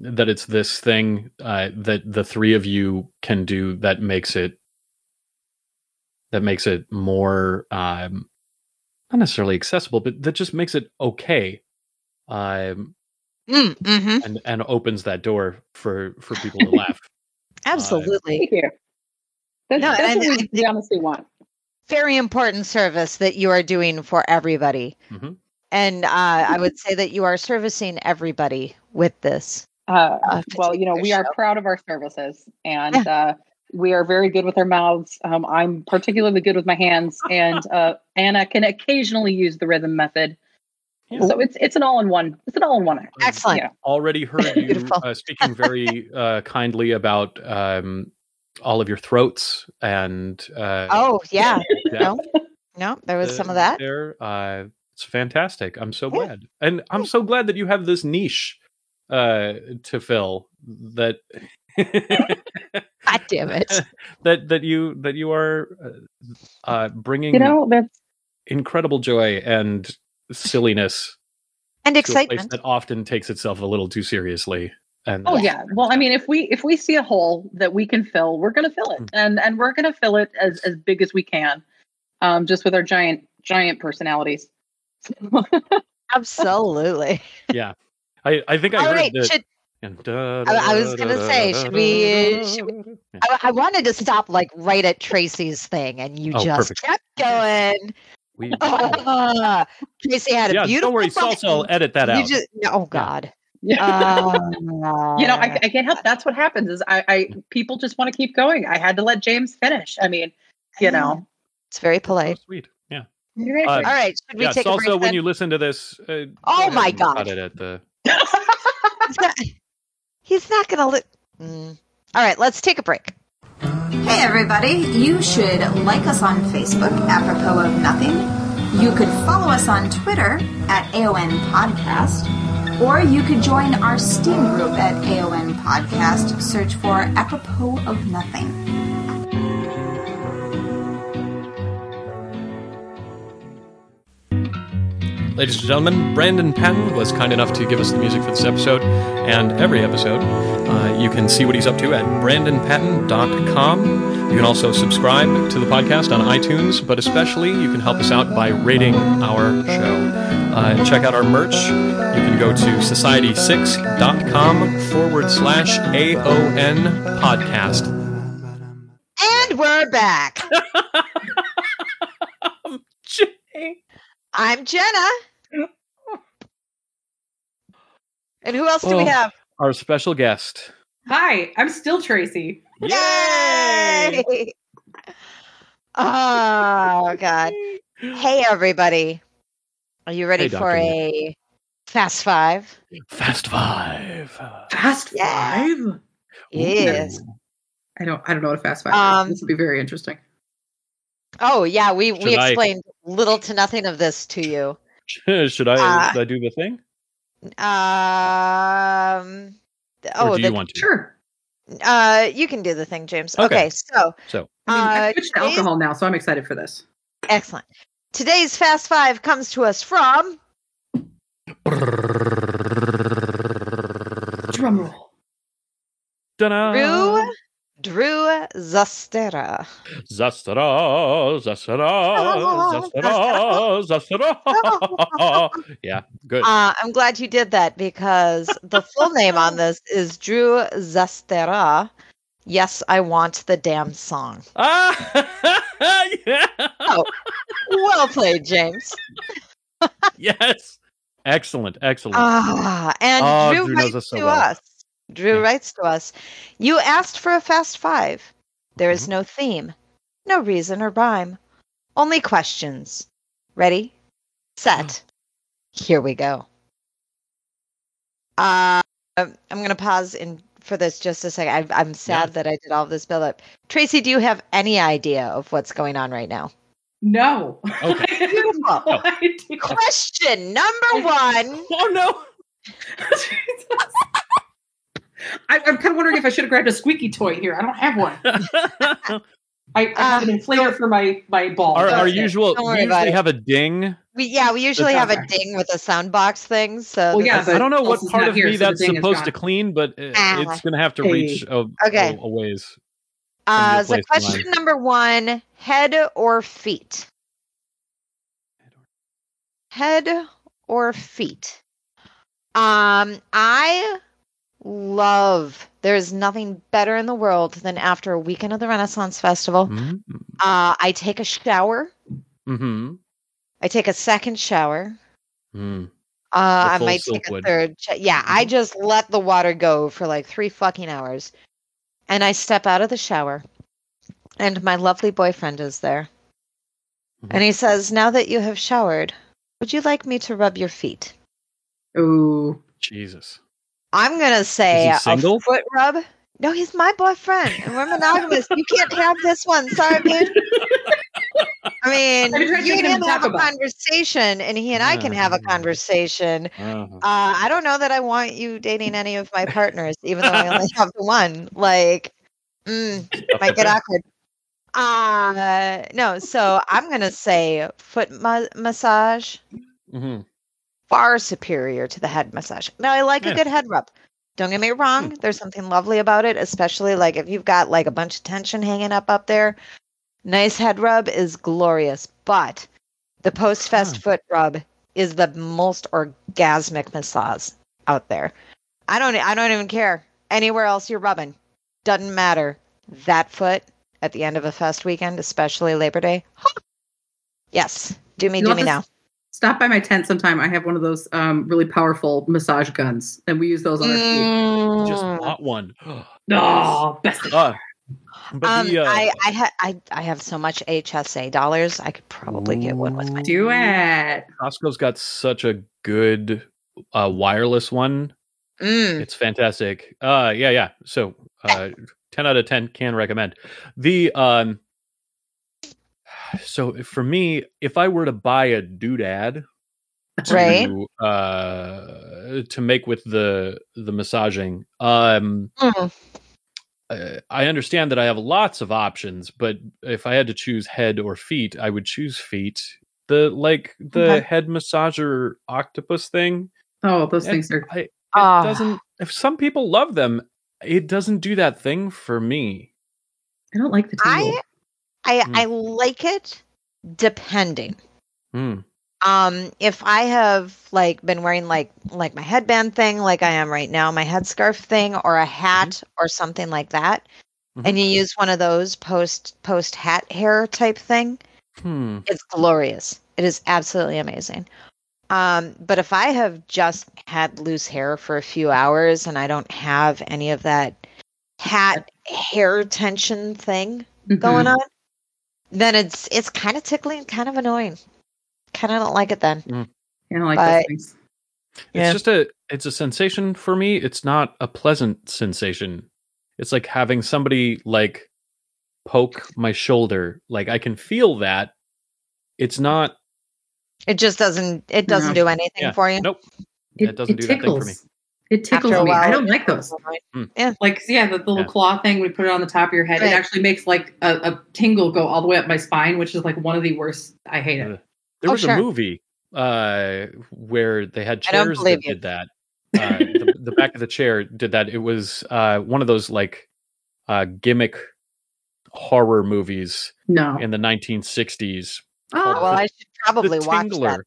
that it's this thing uh, that the three of you can do that makes it that makes it more um not necessarily accessible, but that just makes it okay. Um, Mm, hmm and and opens that door for for people to laugh. [laughs] Absolutely. Thank you. That's, No, that's and what we, think- honestly want. Very important service that you are doing for everybody. Mhm. And uh, I would say that you are servicing everybody with this. Uh, Uh, well, you know, we are proud of our services and uh, we are very good with our mouths. Um, I'm particularly good with my hands, [laughs] and uh, Anna can occasionally use the rhythm method. Yeah. So it's it's an all in one. It's an all in one. Excellent. Yeah. already [laughs] heard you uh, speaking very [laughs] uh, kindly about um, all of your throats and uh, Oh, yeah. No, no, there was some of that. there. Uh, it's fantastic. I'm so Yeah. glad, and I'm so glad that you have this niche uh, to fill. That God damn it. [laughs] that that you that you are uh, uh, bringing You know, that's incredible joy and silliness And to excitement. that often takes itself a little too seriously. And Oh yeah. Well, I mean, if we if we see a hole that we can fill, we're going to fill it, Mm. and and we're going to fill it as as big as we can, um, just with our giant giant personalities. [laughs] Absolutely. yeah, I I think I All heard right. that. Should, and I- I was gonna say, should we- should Yeah. I, I wanted to stop like right at Tracy's thing, and you Oh, just perfect. kept going. We- [laughs] Tracy had a yeah, beautiful. don't worry, Salsa will edit that You out. just, oh God. Yeah. Uh, [laughs] you know, I, I can't help. That's what happens. Is I, I people just want to keep going. I had to let James finish. I mean, you know. it's very So polite. sweet. Yeah. Uh. All right, should we yeah. take a Salsa, break? when then? you listen to this, uh, Oh my God. cut it at the. [laughs] He's not, gonna. Li- mm. All right, let's take a break. Hey everybody, you should like us on Facebook, apropos of nothing. You could follow us on Twitter at AON Podcast, or you could join our Steam group at AON Podcast. Search for apropos of nothing. Ladies and gentlemen, Brandon Patton was kind enough to give us the music for this episode and every episode. Uh, you can see what he's up to at brandonpatton.com. You can also subscribe to the podcast on iTunes, but especially you can help us out by rating our show. Uh, check out our merch. You can go to society6.com forward slash AON podcast. And we're back. [laughs] I'm Jenna. [laughs] And who else do we Oh. have? Our special guest. Hi, I'm still Tracy. Yay! [laughs] Oh God. Hey everybody. Are you ready Hey, for Dr. a fast five? Fast Five. Fast Yeah. Five? Yes. I don't. I don't know what a fast five Um, is. This would be very interesting. Oh yeah, we we Should I- explained little to nothing of this to you. [laughs] should I, uh, should I do the thing? Um. Oh, or do the, you want to? Sure. Uh, you can do the thing, James. Okay, okay so so I, mean, uh, switched uh, alcohol now, so I'm excited for this. Excellent. Today's Fast Five comes to us from. Drum roll. Ta-da. Rue Drew Zastera. Zastera, Zastera, [laughs] Zastera, Zastera. [laughs] yeah, good. Uh, I'm glad you did that because the full name on this is Drew Zastera. Yes, I want the damn song. ah, [laughs] yeah. Well played, James. yes. Excellent, excellent. Ah, and Oh, Drew, Drew knows us so well. us. Drew Yeah. writes to us. You asked for a fast five. There is Mhm. no theme, no reason or rhyme, only questions. Ready, set, here we go. Uh, I'm going to pause in for this just a second. I, I'm sad Yeah. that I did all of this build up. Tracy, do you have any idea of what's going on right now? No. Okay. [laughs] I have no. Question number one. oh no. [laughs] I, I'm kind of wondering if I should have grabbed a squeaky toy here. I don't have one. [laughs] I, I have an Uh, inflator for my my ball. our our usual Don't we usually have a ding. We, yeah, we usually have a ding with a sound box thing. So Well, yeah, this- I don't know what part of here, me so that's supposed to clean, but it- Ah. it's going to have to Hey. reach a, Okay. a, a ways. Uh, your so question number one: head or feet? Head or feet? Um, I love. There is nothing better in the world than after a weekend of the Renaissance Festival. Mm-hmm. Uh, I take a shower. Mm-hmm. I take a second shower. Mm. Uh, I might take a third. ch- Yeah, I just let the water go for like three fucking hours, and I step out of the shower, and my lovely boyfriend is there, Mhm. and he says, "Now that you have showered, would you like me to rub your feet?" Ooh. Jesus. I'm gonna say single? a foot rub. No, he's my boyfriend, and we're monogamous. you can't have this one. Sorry, dude. I mean, you tried you taking and him him to have a conversation, and he and I can have a Mm. conversation. Uh-huh. Uh, I don't know that I want you dating any of my partners, even though I only have the one. Like, mm, might get awkward. Uh, no, so I'm gonna say foot ma- massage hmm far superior to the head massage. Now I like Yeah. a hmm. good head rub. Don't get me wrong. Hmm. There's something lovely about it, especially like if you've got like a bunch of tension hanging up up there. Nice head rub is glorious, but the post fest Huh. Hmm. foot rub is the most orgasmic massage out there. I don't I don't even care. Anywhere else you're rubbing. Doesn't matter. That foot at the end of a fest weekend, especially Labor Day. yes. Do me, You do me this- now. Stop by my tent sometime. I have one of those um, really powerful massage guns, and we use those on our feet. Just Mm. bought one. [gasps] Oh, best. Uh, but Um, the, uh, I, I, ha- I, I have so much HSA dollars. I could probably get one with my. Do it. Costco's got such a good uh, wireless one. Mm. It's fantastic. Uh, yeah, yeah. So, uh, ten out of ten can recommend. The um, so for me, if I were to buy a doodad Right. to uh to make with the the massaging, um, Mm. uh, I understand that I have lots of options, but if I had to choose head or feet, I would choose feet. The like the Okay. head massager octopus thing. Oh, those it- things are. I, it Ah. doesn't. If some people love them, it doesn't do that thing for me. I don't like the tingle. I, I, Mm. I like it depending. Hmm. Um, if I have like been wearing like like my headband thing, like I am right now, my headscarf thing, or a hat or something like that, Mhm. and you use one of those post post hat hair type thing, Hmm. it's glorious. It is absolutely amazing. Um, but if I have just had loose hair for a few hours and I don't have any of that hat hair tension thing Mhm. going on, then it's it's kind of tickling, kind of annoying. Kind of don't like it then. Mm. I don't like but- those things. It's Yeah. just a it's a sensation for me. It's not a pleasant sensation. It's like having somebody like poke my shoulder. Like I can feel that. It's not. It just doesn't it doesn't No. do anything Yeah. for you. Nope. It doesn't do that thing for me. It tickles a me. while, I don't like those. Yeah. Like, yeah, the, the little Yeah. claw thing we put it on the top of your head. Right. It actually makes like a, a tingle go all the way up my spine, which is like one of the worst. I hate it. Ugh. There Oh, was sure. a movie uh, where they had chairs believe that you. did that. Uh, the, the back of the chair did that. It was uh, one of those like uh, gimmick horror movies No. in the 1960s. Oh, Well, I should probably watch that. Then.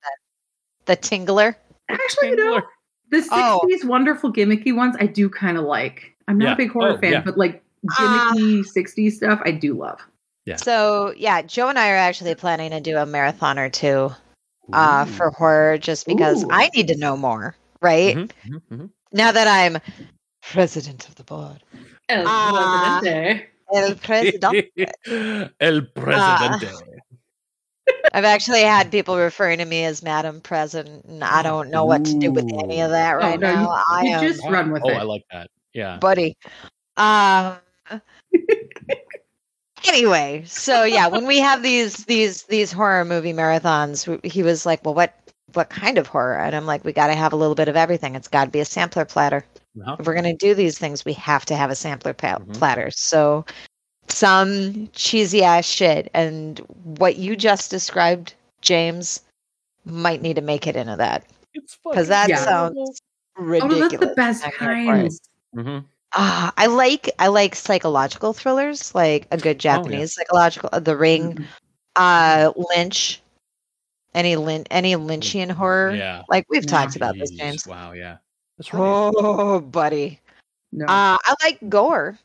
The Tingler. actually, you know, the 60s Oh. wonderful gimmicky ones I do kind of like. I'm not Yeah. a big horror Oh, fan, yeah. but like Ah. gimmicky 60s stuff I do love. Yeah. So yeah, Joe and I are actually planning to do a marathon or two uh, Ooh. for horror, just because Ooh. I need to know more. Right Mhm, mhm, mhm. now that I'm president of the board, El Ah. Presidente. El Presidente. [laughs] El Presidente. I've actually had people referring to me as Madam President, and I don't know what to do with any of that Oh, right no, you- now. I you am just run [laughs] with oh, it. Oh, I like that. Yeah. buddy. Uh, anyway, so yeah, when we have these these these horror movie marathons, he was like, "Well, what what kind of horror?" And I'm like, "We got to have a little bit of everything. It's got to be a sampler platter. Uh-huh. If we're gonna do these things, we have to have a sampler pa- Mhm. platter." So some cheesy ass shit, and what you just described, James, might need to make it into that It's because that Yeah. sounds Oh, ridiculous. that's the best I'm here for it. kinds. hmm Ah, I like I like psychological thrillers, like a good Japanese psychological. uh, The Ring, Mhm. uh, Lynch, any Lin any Lynchian horror. Yeah. Like we've Yeah. talked about this, Jeez, James. Wow. Yeah. That's right. Oh, buddy. No. Uh, I like gore.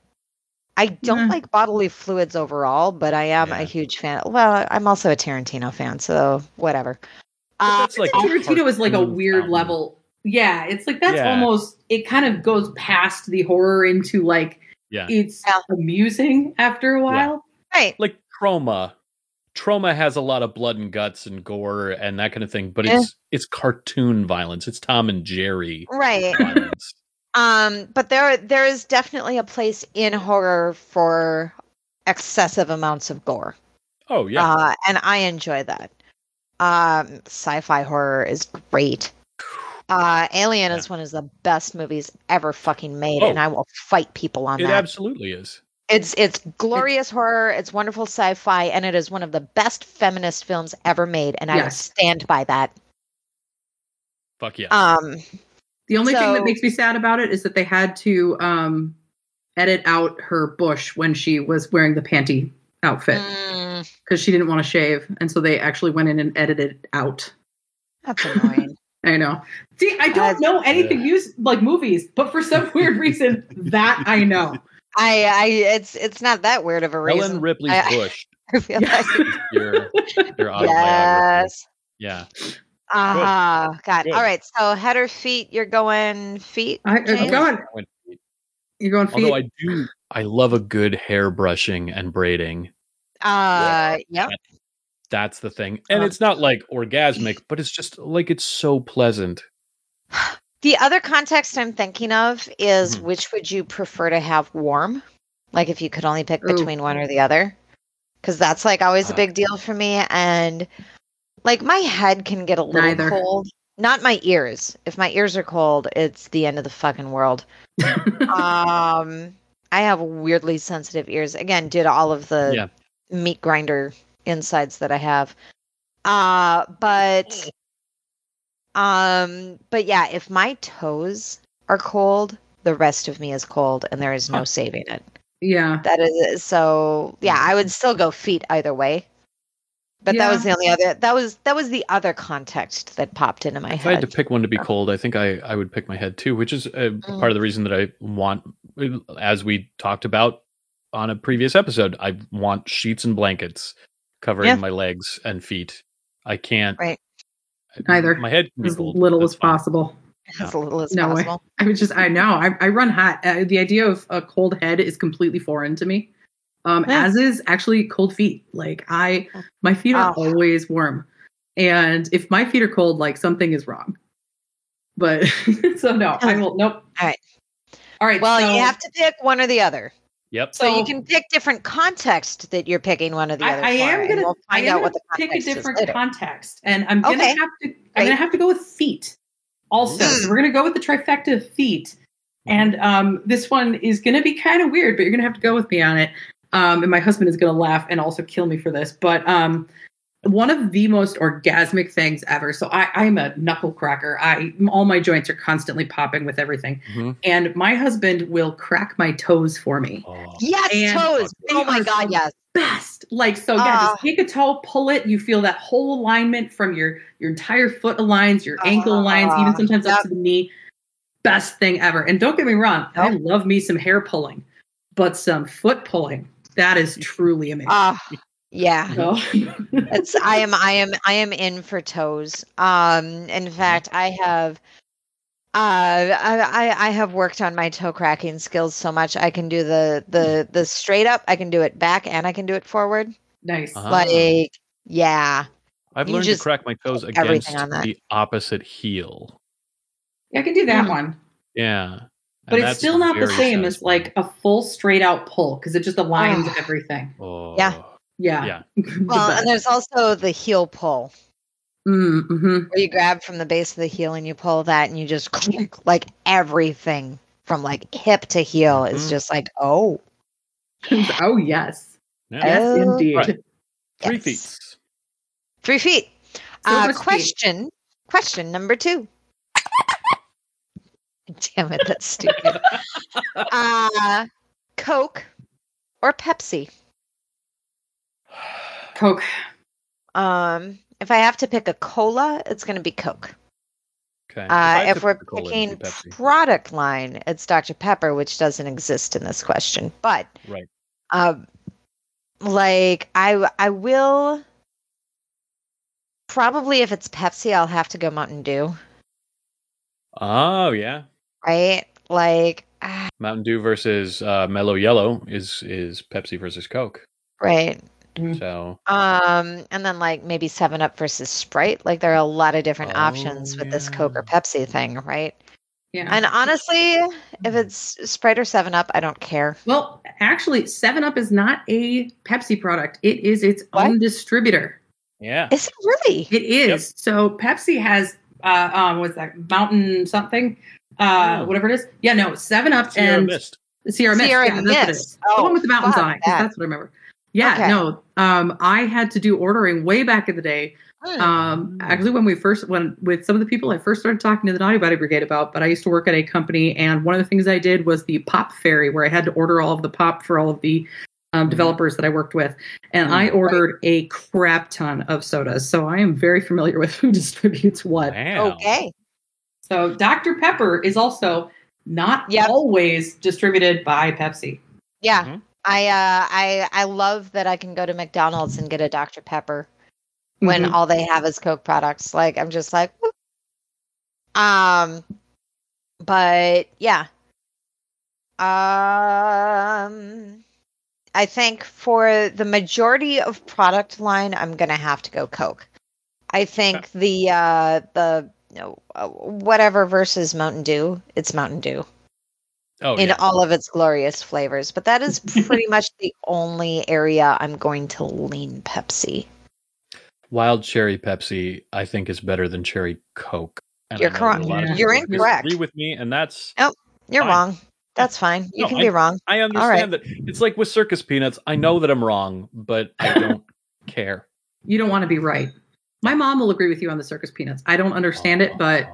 I don't Mm. like bodily fluids overall, but I am Yeah. a huge fan. Well, I'm also a Tarantino fan, so whatever. But Uh, that's like Tarantino is like a weird fountain. level. Yeah, it's like that's Yeah. almost it kind of goes past the horror into like Yeah. it's Yeah. amusing after a while. right. Like trauma. Trauma has a lot of blood and guts and gore and that kind of thing, but Yeah. it's it's cartoon violence. It's Tom and Jerry Right. Um, but there there is definitely a place in horror for excessive amounts of gore. Oh yeah. Uh, and I enjoy that. Um, sci-fi horror is great. Uh, Alien Yeah. is one of the best movies ever fucking made, Oh. and I will fight people on it that. It absolutely is. It's it's glorious horror. It's wonderful sci-fi, and it is one of the best feminist films ever made, and I will stand by that. Fuck yeah. Um, The only thing that makes me sad about it is that they had to um edit out her bush when she was wearing the panty outfit mm, because she didn't want to shave, and so they actually went in and edited it out. that's annoying. [laughs] I know. See, I don't That's- know anything mus- like movies, but for some [laughs] weird reason, that I know. I, I, it's it's not that weird of a reason. Ellen Ripley's I- Bush. [laughs] I feel like Your your autobiography. yes. Yeah. Ah, God. Good. All right. So head or feet? You're going feet. I, I'm James? going. You're going feet. Although I do I love a good hair brushing and braiding. Uh, yep. That's the thing. And Uh, it's not like orgasmic, but it's just like it's so pleasant. The other context I'm thinking of is Mhm. which would you prefer to have warm? Like if you could only pick Ooh. between one or the other? Because that's like always a Uh. big deal for me. And like my head can get a little Neither. cold. Not my ears. If my ears are cold, it's the end of the fucking world. um, I have weirdly sensitive ears. Again, due to all of the Yeah. meat grinder insides that I have. Uh, but um, but yeah, if my toes are cold, the rest of me is cold, and there is no saving it. yeah. That is so. Yeah, I would still go feet either way. But that was the only other. That was that was the other context that popped into my head. If I had to pick one to be cold, I think I, I would pick my head too, which is uh, Mm. part of the reason that I want, as we talked about on a previous episode, I want sheets and blankets covering Yeah. my legs and feet. I can't. Right. Neither. My head can be As cold. little That's as fine. possible. as little as No way. possible. I was just, I know, I, I run hot. Uh, the idea of a cold head is completely foreign to me. Um, Yeah. as is actually cold feet. Like I, my feet are Oh. always warm, and if my feet are cold, like something is wrong. But [laughs] so no, I will. Nope. All right. All right. Well, so you have to pick one or the other. Yep. So, you can pick different context that you're picking one or the I, other. I for, am and gonna. we'll I find am out gonna what the pick a different context, and I'm gonna Okay. have to. I'm gonna have to go with feet. Also, so we're gonna go with the trifecta of feet, and um, this one is gonna be kind of weird, but you're gonna have to go with me on it. Um, and my husband is gonna laugh and also kill me for this, but um, one of the most orgasmic things ever. So I, I'm a knuckle cracker. I all my joints are constantly popping with everything, Mhm. and my husband will crack my toes for me. Oh, Yes, And toes. Oh my god, yes. Best, like so. Yeah, Ah. just take a toe, pull it. You feel that whole alignment from your your entire foot aligns, your ankle aligns, even Ah, sometimes yep. up to the knee. Best thing ever. And don't get me wrong, I love me some hair pulling, but some foot pulling that is truly amazing. Ah, yeah. So- [laughs] It's I am I am I am in for toes. Um in fact I have uh I, I I have worked on my toe cracking skills so much I can do the the the straight up, I can do it back and I can do it forward. nice. Ah. Like yeah. I've You learned to crack my toes against on the opposite heel. Yeah, I can do that Mm. one. Yeah. But And it's still not the very same as like a full straight out pull because it just aligns Ah. everything. Oh. Yeah. Yeah. Yeah. [laughs] Well, and there's also the heel pull Mm, mhm. where you grab from the base of the heel and you pull that and you just like everything from like hip to heel is Mhm. just like oh [laughs] oh yes, Yeah. yes Oh, indeed. right. Three yes. feet. Three feet. So Uh, much feet. question. Question number two. [laughs] Damn it, that's stupid. uh, Coke or Pepsi? Coke. Um, if I have to pick a cola, it's going to be Coke. Okay. Uh, if we're Coca-Cola, picking it'd be Pepsi. product line, it's Dr. Pepper, which doesn't exist in this question. But Right. um, like I I will probably if it's Pepsi, I'll have to go Mountain Dew, Oh yeah. Right? Like ah, Mountain Dew versus uh, Mellow Yellow is is Pepsi versus Coke. right. Mm. So Um, and then like maybe Seven Up versus Sprite. Like there are a lot of different Oh, options with this Coke or. Pepsi thing, right? Yeah. And honestly, if it's Sprite or Seven Up, I don't care. well, actually, Seven Up is not a Pepsi product. It is its What? own distributor. yeah. Is it really? It is. So Pepsi has uh um what's that Mountain something? Uh Oh. whatever it is. Yeah, no, Seven Up Sierra and Mist. Sierra Mist. Sierra yeah, that's what Mist. is. the Oh, one with the mountains on it. 'cause that. That's what I remember. Yeah, Okay. no. Um, I had to do ordering way back in the day. Hmm. Um, actually, when we first, when with some of the people I first started talking to the Naughty Body Brigade about, but I used to work at a company, and one of the things I did was the pop fairy, where I had to order all of the pop for all of the um, Mhm. developers that I worked with, and I Mm, ordered a crap ton of sodas. So I am very familiar with who [laughs] distributes what. Wow. okay. So Dr. Pepper is also not Yep. always distributed by Pepsi. Yeah. Mhm. I uh I I love that I can go to McDonald's and get a Dr. Pepper when Mhm. all they have is Coke products. Like I'm just like whoop. um but yeah. Um I think for the majority of product line I'm going to have to go Coke. I think the uh the no, Uh, whatever versus Mountain Dew, it's Mountain Dew Oh in yeah. all of its glorious flavors. But that is [laughs] pretty much the only area I'm going to lean Pepsi. Wild cherry Pepsi, I think, is better than cherry Coke. And You're know correct. a Yeah. You're incorrect. Disagree with me, and that's oh, You're Fine. wrong. That's fine. You No, can I- be wrong. I right. understand that it's like with circus peanuts. I know that I'm wrong, but I [laughs] don't care. You don't want to be right. My mom will agree with you on the circus peanuts. I don't understand it, but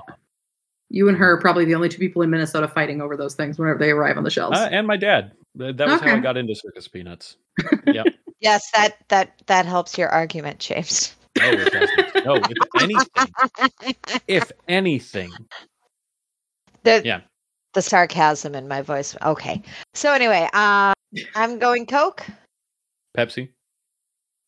you and her are probably the only two people in Minnesota fighting over those things whenever they arrive on the shelves. Uh, and my dad. That was how I got into circus peanuts. [laughs] Yeah. Yes, that that that helps your argument, James. No, it doesn't. No, if anything, if anything, The Yeah. the sarcasm in my voice. Okay. So anyway, uh, I'm going Coke. Pepsi.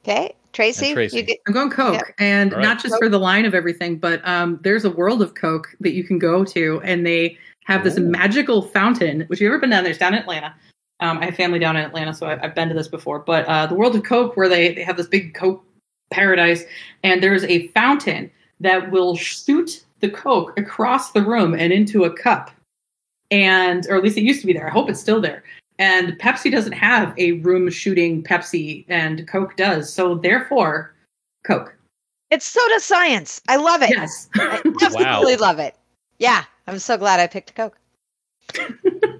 Okay, Tracy. Tracy. You get, I'm going Coke, Yep. and All right. not just for the line of everything, but um, there's a world of Coke that you can go to, and they have this Ooh. magical fountain. Which you ever been down there? It's down in Atlanta. Um, I have family down in Atlanta, so I, I've been to this before. But uh, the world of Coke, where they, they have this big Coke paradise, and there's a fountain that will shoot the Coke across the room and into a cup, and or at least it used to be there. I hope it's still there. And Pepsi doesn't have a room shooting Pepsi, and Coke does. So therefore, Coke. it's soda science. I love it. Yes. I [laughs] absolutely love it. Yeah, I'm so glad I picked Coke. [laughs]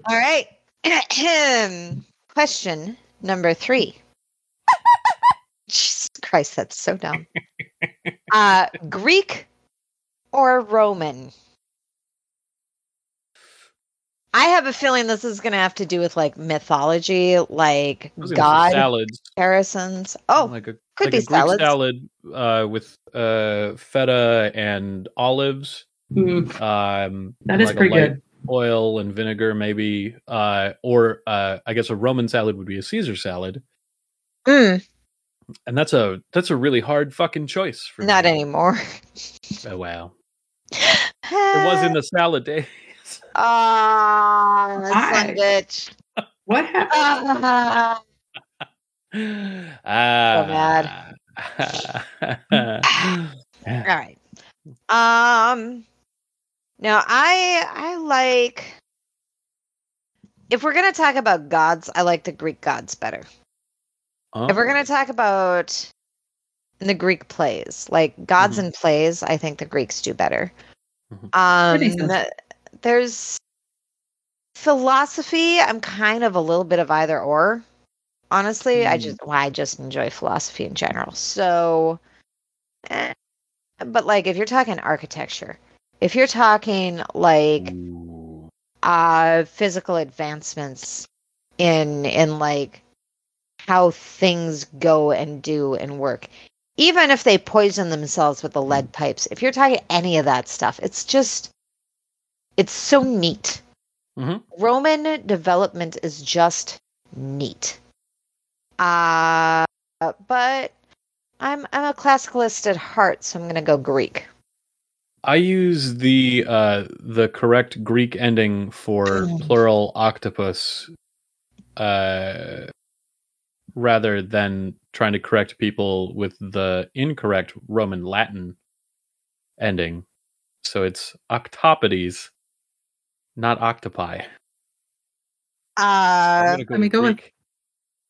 All right. [clears throat] Question number three. [laughs] Jesus Christ, that's so dumb. uh, Greek or Roman? I have a feeling this is going to have to do with like mythology, like I was god salads. comparisons. Oh, like a could like be a Greek salads. salad uh, with uh, feta and olives. Mm, Um, that is like a pretty light good. Oil and vinegar, maybe, uh, or uh, I guess a Roman salad would be a Caesar salad, mm, and that's a that's a really hard fucking choice for not me. anymore. Oh wow, [laughs] it was in the salad days. Ah, son bitch. What happened? [laughs] Ah. ah, All right. Um now I I like if we're gonna talk about gods, I like the Greek gods better. If we're gonna talk about in the Greek plays, like gods Mhm. in plays, I think the Greeks do better. Mhm. Um. There's philosophy, I'm kind of a little bit of either or. Honestly, I Mm. just well, I just enjoy philosophy in general. So eh, but like if you're talking architecture, if you're talking like uh physical advancements in in like how things go and do and work even if they poison themselves with the lead pipes if you're talking any of that stuff it's just it's so neat Mhm. roman development is just neat uh but i'm i'm a classicalist at heart so i'm gonna go greek I use the uh, the correct Greek ending for Mm. plural octopus, uh, rather than trying to correct people with the incorrect Roman Latin ending. So it's octopodes, not octopi. I'm uh go Can we with go with- Greek.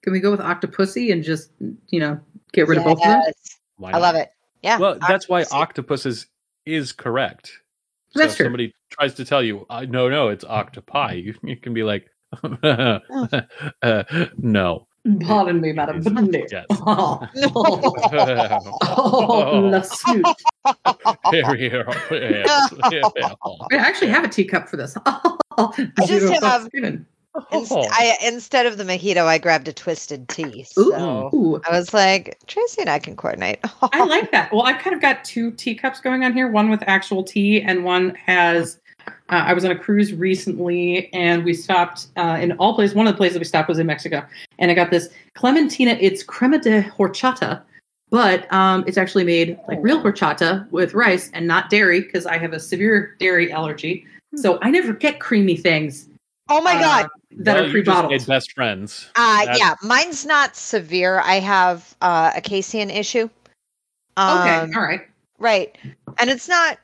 Can we go with Octopussy and just you know get rid of both of them? i love it yeah Well, that's why octopus. octopus is is correct. So That's if true. somebody tries to tell you, uh, no, no, it's octopi, you, [laughs] you can be like, [laughs] [laughs] uh, no. Mm-hmm. Pardon me, madam, but no. Yes. [laughs] Oh, [laughs] oh, la suite. Very yes. I actually have a teacup for this. [laughs] I just Zero have- fucks. Inst-. I instead of the mojito, I grabbed a twisted tea. So Ooh, I was like, Tracy and I can coordinate. I like that. Well, I've kind of got two teacups going on here. One with actual tea, and one has. Uh, I was on a cruise recently, and we stopped uh, in all places. One of the places we stopped was in Mexico, and I got this Clementina. It's crema de horchata, but um, it's actually made like real horchata with rice and not dairy because I have a severe dairy allergy. So I never get creamy things oh my uh, god. that Well, are you just pre-bottled. made best friends. Uh That's- yeah, mine's not severe. I have uh, a casein issue. okay, Um, all right. Right. And it's not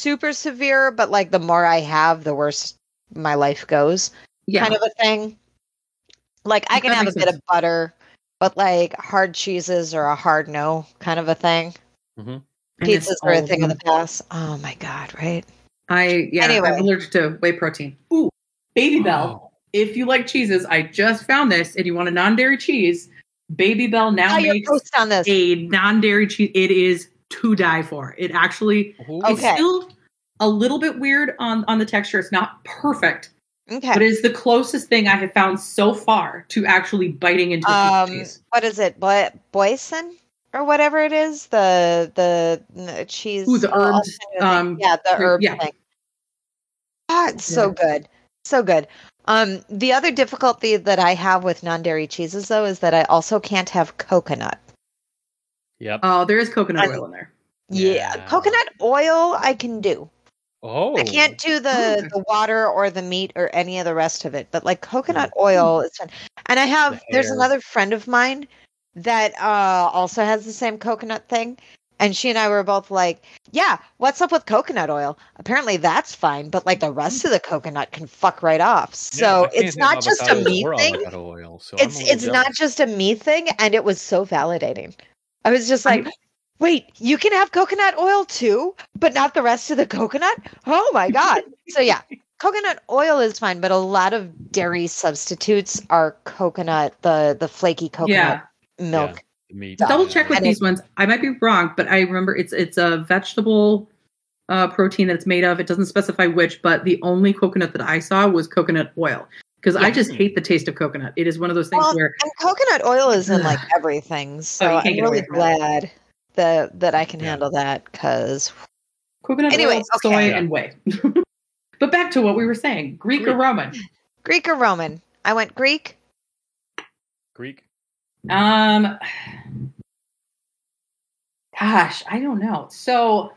super severe, but like the more I have, the worse my life goes. Yeah, Kind of a thing. Like I can That have a makes bit sense. of butter, but like hard cheeses are a hard no kind of a thing. Mm-hmm. I miss Pizzas are a thing of the past. Oh my god, right? I yeah, Anyway. I'm allergic to whey protein. Ooh, Baby oh. Bell. If you like cheeses, I just found this, and you want a non-dairy cheese. Babybel now Oh, makes post on this. a non-dairy cheese. It is to die for. It actually Ooh. it's Okay. still a little bit weird on on the texture. It's not perfect, Okay. but it is the closest thing I have found so far to actually biting into a um cheese. what is it Bo- Boursin or whatever it is the the, the cheese Ooh, the all- all herbed, kind of thing. um, yeah the herb- herb yeah. thing ah, it's so good so good um the other difficulty that i have with non-dairy cheeses though is that i also can't have coconut Yep. Oh, there is coconut I- oil in there. yeah, Yeah. coconut oil i can do oh. i can't do the the water or the meat or any of the rest of it but like coconut oil is fun and i have The there's hair. another friend of mine that uh also has the same coconut thing and she and i were both like yeah what's up with coconut oil apparently that's fine but like the rest of the coconut can fuck right off so I can't it's not just a avocados me thing Oil, so I'm it's a little it's not just a me thing and it was so validating i was just like wait you can have coconut oil too but not the rest of the coconut oh my god so yeah coconut oil is fine but a lot of dairy substitutes are coconut the the flaky coconut Yeah. milk the meat. Double check with And these ones. I might be wrong, but I remember it's it's a vegetable uh, protein that it's made of. It doesn't specify which, but the only coconut that I saw was coconut oil because I just hate the taste of coconut. It is one of those things Well, where and coconut oil is in like [sighs] everything, so Oh, I'm really from that. glad that that I can Yeah. handle that because coconut Anyway, oil, soy, okay. Yeah. and whey. [laughs] but back to what we were saying: Greek, or Roman. Greek or Roman. I went Greek. Greek. Um, gosh, I don't know. So,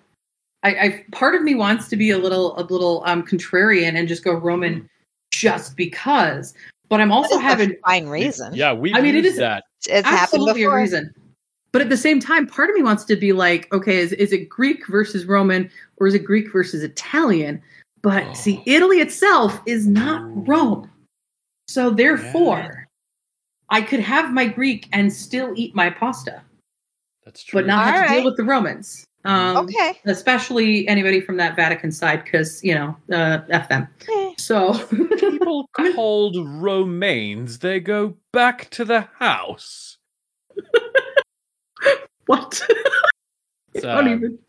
I, I part of me wants to be a little a little um contrarian and just go Roman just because, but I'm also That's a having fine reason. Yeah, we I mean, it used is- that. it's happened absolutely a reason. But at the same time, part of me wants to be like, okay, is, is it Greek versus Roman or is it Greek versus Italian? But Oh. see, Italy itself is not Ooh. Rome. So therefore, I could have my Greek and still eat my pasta, That's true. but not have to deal with the Romans. Um, Okay. Especially anybody from that Vatican side, because, you know, uh, F them. Eh. So, people [laughs] called Romanes. They go back to the house. [laughs] what? It's, I don't uh, even.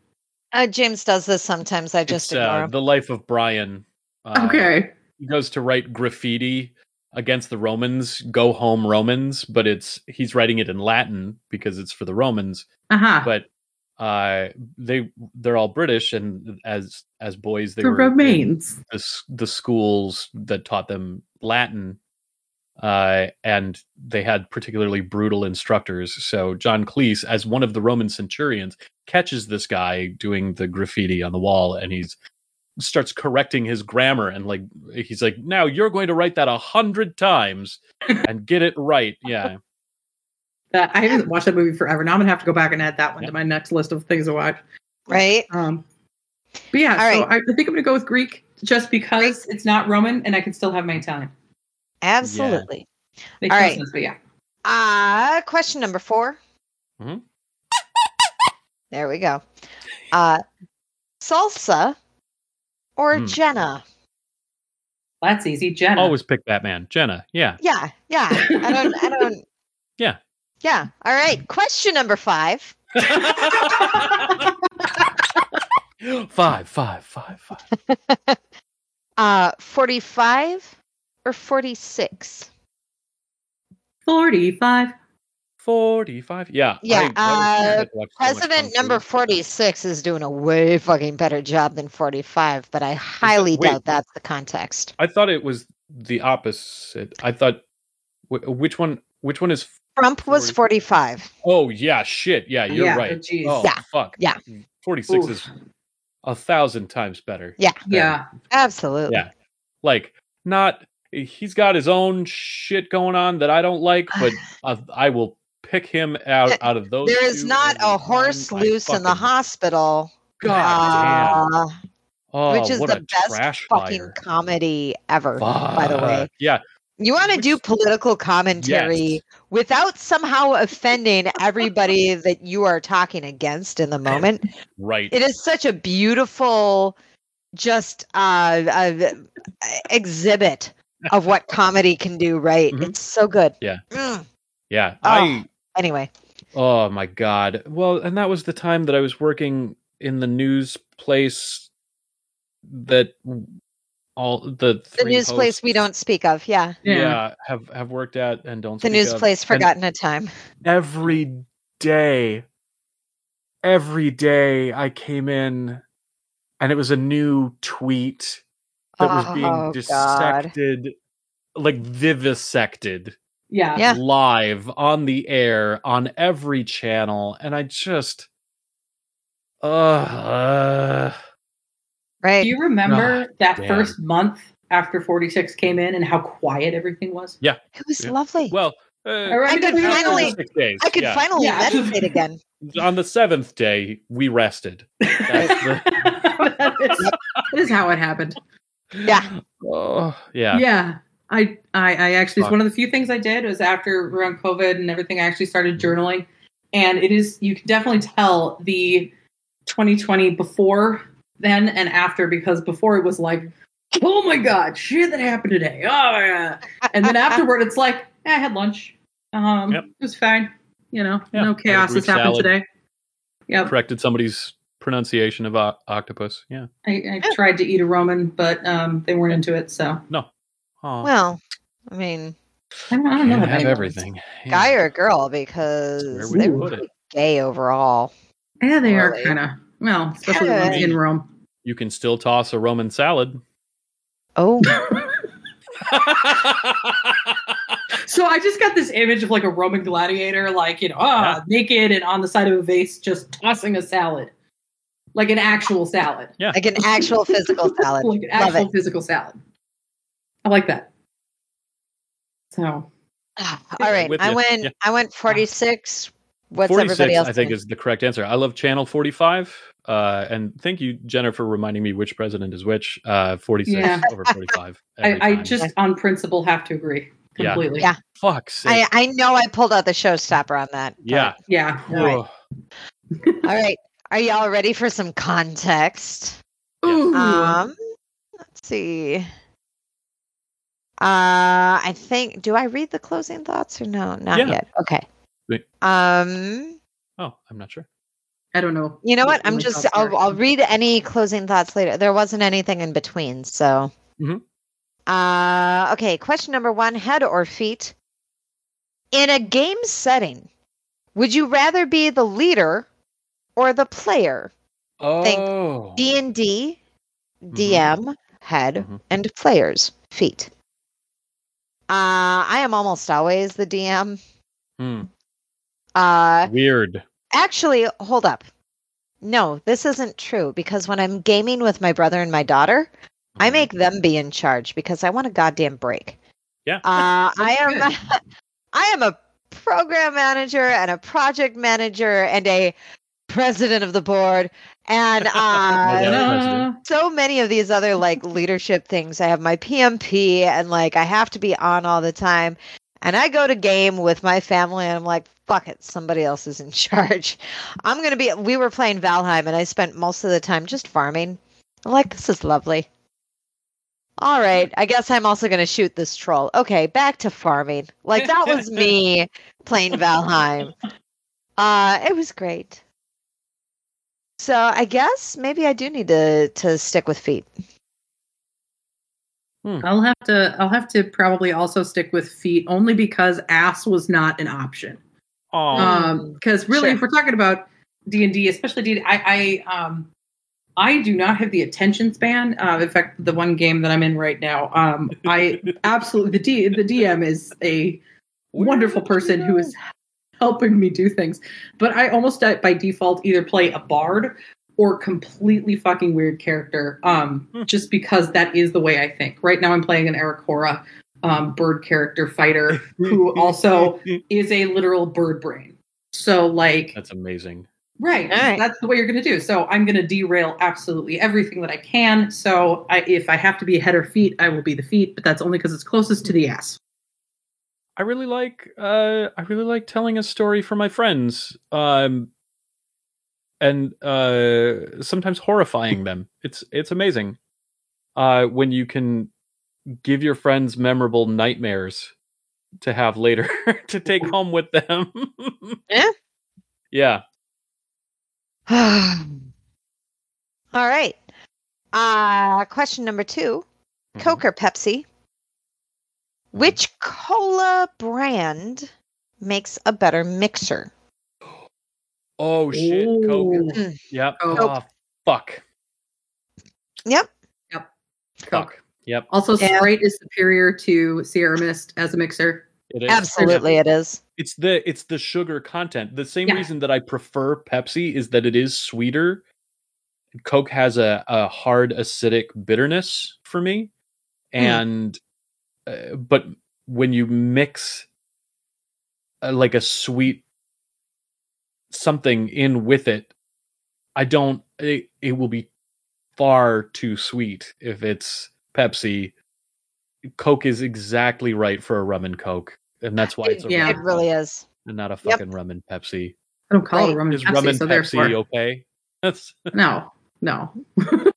Uh, James does this sometimes. I just it's, ignore uh, him. the life of Brian. Uh, Okay. he goes to write graffiti against the Romans, go home Romans, but it's he's writing it in Latin because it's for the Romans, Uh huh. but uh they they're all British and as as boys they The were in Romanes. the, the schools that taught them Latin uh and they had particularly brutal instructors. So John Cleese as one of the Roman centurions catches this guy doing the graffiti on the wall and he's starts correcting his grammar and like he's like now you're going to write that a hundred times and get it right. Yeah That I haven't watched that movie forever. Now I'm gonna have to go back and add that one Yeah. to my next list of things to watch. right? Um, but yeah, All so right. I, I think I'm gonna go with Greek just because it's not Roman and I can still have my Italian. Absolutely. Makes All no right. sense, but yeah. Uh question number 4 Mhm. [laughs] There we go. Uh, salsa or Hmm. Jenna? That's easy. Jenna. always pick Batman Jenna yeah Yeah, yeah. I don't. I [laughs] don't. Yeah. Yeah. All right. Question number five. [laughs] five five five five [laughs] Uh, forty-five or forty-six? 45. 45 yeah Yeah, I- I uh, watched so President number forty-six is doing a way fucking better job than forty-five, but I highly wait. doubt that's the context. I thought it was the opposite. I thought wh- which one? Which one is? Trump was 40. forty-five. Oh yeah, shit. Yeah, you're Yeah, right. geez. Oh Yeah, fuck. yeah. Forty six Oof. is a thousand times better. Yeah. than- Yeah. Absolutely. Yeah. Like not. He's got his own shit going on that I don't like, but [sighs] uh, I will pick him out out of those. There is two not every a horse time I loose in the fucking- hospital. God damn. uh, Oh, which is what the a best trash fucking fire. comedy ever, by the way. Fuck. Yeah. You want to do political commentary Yes. without somehow offending everybody [laughs] that you are talking against in the moment. [laughs] Right. It is such a beautiful, just uh, uh, exhibit of what [laughs] comedy can do. Right? Mhm. It's so good. Yeah. Mm. yeah. Oh. I Anyway, Oh my god. Well, and that was the time that I was working in the news place that all the the three news place we don't speak of. Yeah, yeah. Yeah. have have worked at and don't the speak news of. place And forgotten a time. every day every day I came in and it was a new tweet that was Oh, being God. dissected like vivisected Yeah. Yeah. live on the air on every channel and i just uh, Right? Do you remember that damn. first month after 46 came in and how quiet everything was? Yeah. It was Yeah. lovely. well uh, I could finally- I could yeah. finally Yeah. meditate again. on the seventh day we rested That's the- [laughs] that, is, that is how it happened. Yeah. oh yeah Yeah. I, I, I actually, it's Fuck. one of the few things I did was after around COVID and everything, I actually started journaling. And it is, you can definitely tell the 2020 before then and after because before it was like, oh my God, shit that happened today. Oh, yeah. And then [laughs] afterward, it's like, eh, I had lunch. Um, Yep. It was fine. You know, Yeah, no chaos has happened salad. today. Yeah, Corrected somebody's pronunciation of o- octopus. Yeah. I, I tried to eat a Roman, but um, they weren't into it. So No. Aw. Well, I mean, I don't, I don't know. Can't have anyone- everything. Yeah. guy or girl, because they you were put it? pretty gay overall. Yeah, they are kind of. Well, especially the ones in Rome. You can still toss a Roman salad. Oh, [laughs] [laughs] So I just got this image of like a Roman gladiator, like you know, ah, naked and on the side of a vase, just tossing a salad, like an actual salad, Yeah, like an actual physical [laughs] salad. like an Love actual it. physical salad. I like that. So All right, I you. went. Yeah. I went forty six. What's 46, everybody else? I think, doing? is the correct answer. I love Channel 45. Uh, and thank you, Jenna, for reminding me which president is which. Uh, 46 Yeah. over 45. [laughs] I, I just on principle have to agree completely. Yeah. Fuck I, I know I pulled out the showstopper on that. Yeah. Yeah. All right. [laughs] All right. Are y'all ready for some context? Ooh. Um, let's see. Uh, I think. Do I read the closing thoughts or no? Not Yeah. yet. Okay. Wait. Um, Oh, I'm not sure. I don't know. you know what? what I'm just. I'll, I'll read any closing thoughts later. There wasn't anything in between, so. Mhm. Uh, okay. Question number one: Head or feet? In a game setting, would you rather be the leader or the player? Think Oh. D and D, Mhm. DM, head, Mhm. and players feet. Uh, I am almost always the DM. Hmm. Uh, Weird. Actually, hold up. No, this isn't true because when I'm gaming with my brother and my daughter, I Mhm. make them be in charge because I want a goddamn break. Yeah. Uh, [laughs] I am. [laughs] I am a program manager and a project manager and a president of the board and [laughs] uh Yeah, so many of these other like leadership things. I have my PMP and like I have to be on all the time. And I go to game with my family and I'm like, fuck it, somebody else is in [laughs] charge. I'm going to be, we were playing Valheim and I spent most of the time just farming. I'm like, this is lovely. All right, I guess I'm also going to shoot this troll. Okay, back to farming. Like that was me [laughs] playing Valheim. Uh, it was great. So I guess maybe I do need to to stick with feet. I'll have to. I'll have to probably also stick with feet only because ass was not an option. Um, because really, Sure. if we're talking about D and D, especially D, I, I, um, I do not have the attention span. Uh, in fact, the one game that I'm in right now, um, I [laughs] absolutely the D, the DM is a wonderful person who is helping me do things. But I almost by default either play a bard or completely fucking weird character. Um, Hmm. just because that is the way I think. Right now, I'm playing an Aarakocra um, bird character fighter who [laughs] also is a literal bird brain. So like That's amazing. right, All right. that's the way you're going to do. So I'm going to derail absolutely everything that I can. So I, if I have to be head or feet, I will be the feet, but that's only because it's closest to the ass. I really like uh I really like telling a story for my friends. Um and uh sometimes horrifying them. It's it's amazing. Uh when you can give your friends memorable nightmares to have later [laughs] to take home with them. [laughs] Yeah. Yeah. [sighs] All right. Uh question number 2. Mhm. Coke or Pepsi? Which cola brand makes a better mixer? Oh shit. Coke. Ooh. Yep. Coke. Oh fuck. Yep. Yep. Coke. Fuck. Yep. Also, Yeah. Sprite is superior to Sierra Mist as a mixer. It is. Absolutely it is. it's the it's the sugar content. The same Yeah. reason that I prefer Pepsi is that it is sweeter. Coke has a, a hard acidic bitterness for me, and uh, but when you mix uh, like a sweet something in with it, I don't. It, it will be far too sweet if it's Pepsi. Coke is exactly right for a rum and Coke, and that's why it's a Yeah. rum It really Coke is. and not a Yep. fucking rum and Pepsi. I don't call Right. it rum and Is Pepsi, rum and so Pepsi therefore, okay? [laughs] That's no, no, [laughs]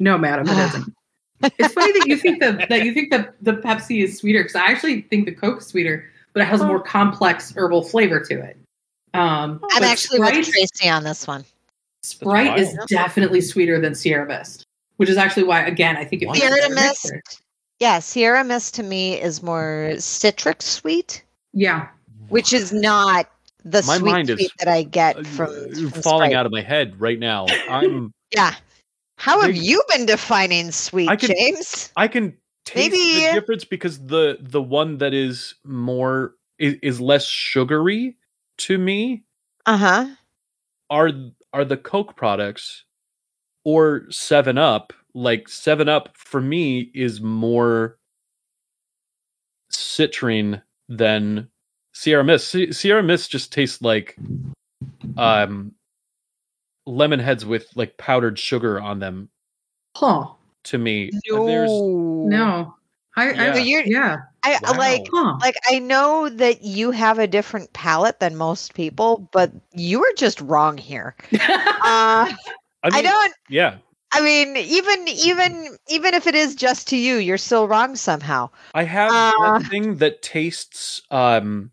no, madam, it isn't. [sighs] It's funny that you think that that you think that the Pepsi is sweeter because I actually think the Coke is sweeter, but it has a more complex herbal flavor to it. Um, I'm but actually with Tracy on this one. Sprite is definitely sweeter than Sierra Mist, which is actually why, again, I think it makes a Sierra better Mist, yeah, Sierra Mist to me is more citric sweet, Yeah. which is not the My sweet mind is, sweet that I get Uh, from, from falling Sprite. out of my head right now. I'm [laughs] Yeah. How have Maybe- you been defining sweet, I could- James? I can taste Maybe- the difference because the the one that is more is, is less sugary to me Uh huh. are are the Coke products or 7 Up. Like 7 Up for me is more citrine than Sierra Mist. Si- Sierra Mist just tastes like um lemon heads with like powdered sugar on them Huh. to me. There's No. I, Yeah. I So you're- yeah. I Wow. like Huh. like I know that you have a different palate than most people, but you are just wrong here. [laughs] Uh, I, I mean, don't. Yeah, I mean, even even even if it is just to you, you're still wrong somehow. I have Uh, one thing that tastes um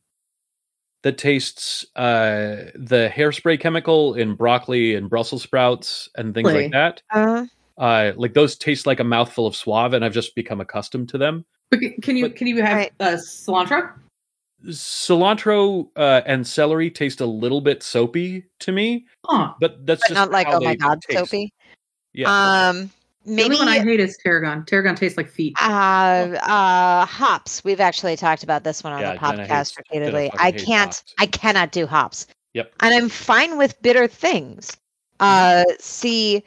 that tastes uh the hairspray chemical in broccoli and Brussels sprouts and things Really? like that. Uh, Uh like those taste like a mouthful of suave and I've just become accustomed to them. But [laughs] can you But- can you have Right. uh, cilantro? Cilantro uh, and celery taste a little bit soapy to me, Huh. but that's but just not like oh my god, taste. soapy. Yeah. Um, The maybe only one I hate is tarragon. Tarragon tastes like feet. uh, uh, hops. We've actually talked about this one on Yeah, the podcast hates- repeatedly. I can't. hops. I cannot do hops. Yep. And I'm fine with bitter things. Uh, see,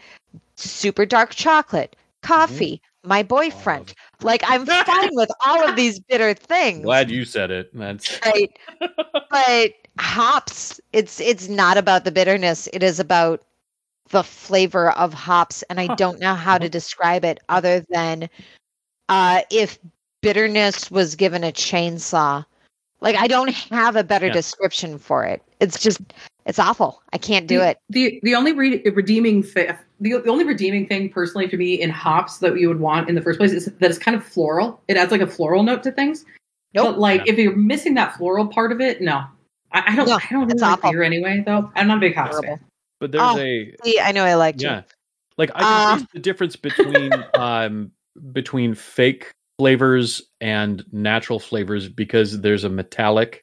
super dark chocolate, coffee, my boyfriend. Like I'm fine with all of these bitter things. Glad you said it. That's [laughs] right but hops it's it's not about the bitterness it is about the flavor of hops and i don't know how to describe it other than uh if bitterness was given a chainsaw like i don't have a better Yeah. description for it it's just it's awful i can't do the, it The the only re- redeeming thing the, the only redeeming thing personally for me in hops that you would want in the first place is that it's kind of floral. It adds like a floral note to things. Nope. But like Yeah. if you're missing that floral part of it, no. I, I don't No, I don't really it's like awful. beer anyway though. I'm not a big hops Horrible. fan. but there's Oh, a See, i know i liked yeah you like i can Uh, the difference between [laughs] um between fake flavors and natural flavors because there's a metallic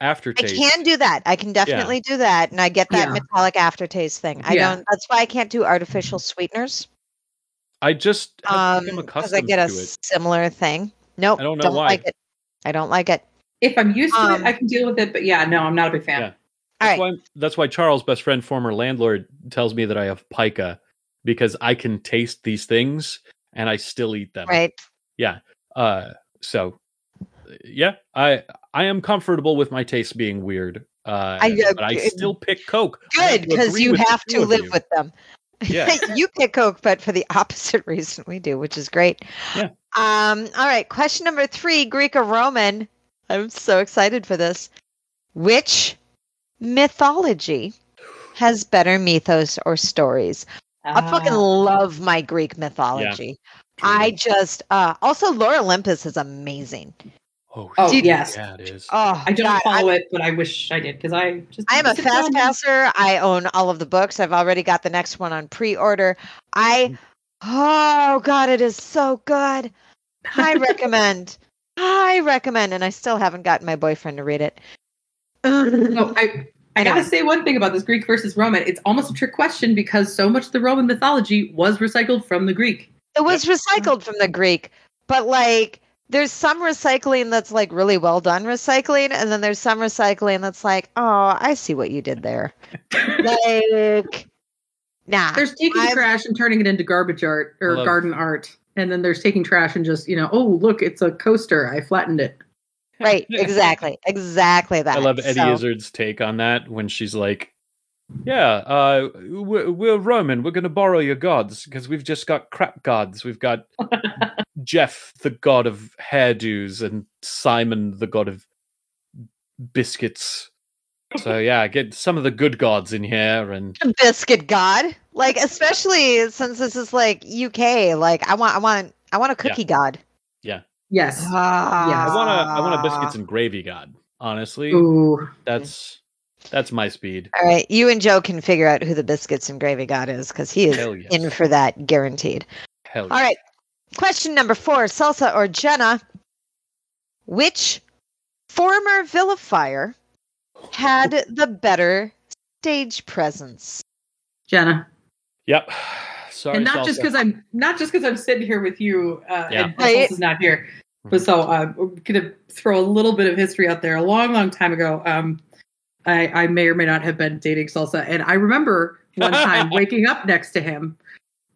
I can do that. I can definitely do that, and I get that Yeah. metallic aftertaste thing. I Yeah. don't. That's why I can't do artificial sweeteners. i just Um, because I get a similar thing. Nope. I don't know don't why. like it. I don't like it. If I'm used to Um, it, I can deal with it, but yeah, no, I'm not a big fan. Yeah. That's right. why that's why charles best friend former landlord tells me that i have pica because i can taste these things and i still eat them Right. Yeah. Uh so yeah i i am comfortable with my taste being weird uh I, uh, but i still pick coke Good, because agree you with the have to live you. with them. Yeah. [laughs] you pick Coke, but for the [laughs] opposite reason we do, which is great. Yeah. Um. All right. Question number three: Greek or Roman? I'm so excited for this. Which mythology has better mythos or stories? I fucking Ah. love my Greek mythology. I just uh also Lore Olympus is amazing. Oh, Oh, shit. yes. yeah it is Oh, I don't God, follow I'm- it, but I wish I did because I just I am a fast down passer. I own all of the books. I've already got the next one on pre-order. I mm. oh god, it is so good. I [laughs] recommend. I recommend, and I still haven't gotten my boyfriend to read it. No, I [sighs] I gotta say one thing about this Greek versus Roman. It's almost a trick question because so much of the Roman mythology was recycled from the Greek. It was recycled from the Greek, but like there's some recycling that's like really well done recycling, and then there's some recycling that's like, oh, I see what you did there. [laughs] like, nah. There's taking I'm- trash and turning it into garbage art or I love- garden art, and then there's taking trash and just you know, oh look, it's a coaster. I flattened it. right, [laughs] exactly, exactly that. i love eddie So- izzard's take on that when she's like yeah uh we're, we're roman we're gonna borrow your gods because we've just got crap gods we've got [laughs] jeff the god of hairdos and simon the god of biscuits so [laughs] yeah get some of the good gods in here and biscuit god like especially since this is like uk like i want i want i want a cookie god Yeah. Yes. Ah. i want a i want a biscuits and gravy god honestly Ooh. that's That's my speed. All right, you and Joe can figure out who the biscuits and gravy god is because he is yes. in for that guaranteed. Hell All right, question number four: Salsa or Jenna? Which former vilifier had the better stage presence? Jenna. Yep. Sorry. and not just because I'm not just because I'm sitting here with you uh, Yeah. and Right. Salsa's not here. But so uh, I'm gonna throw a little bit of history out there. A long, long time ago, um, I, I may or may not have been dating Salsa, and I remember one time [laughs] waking up next to him,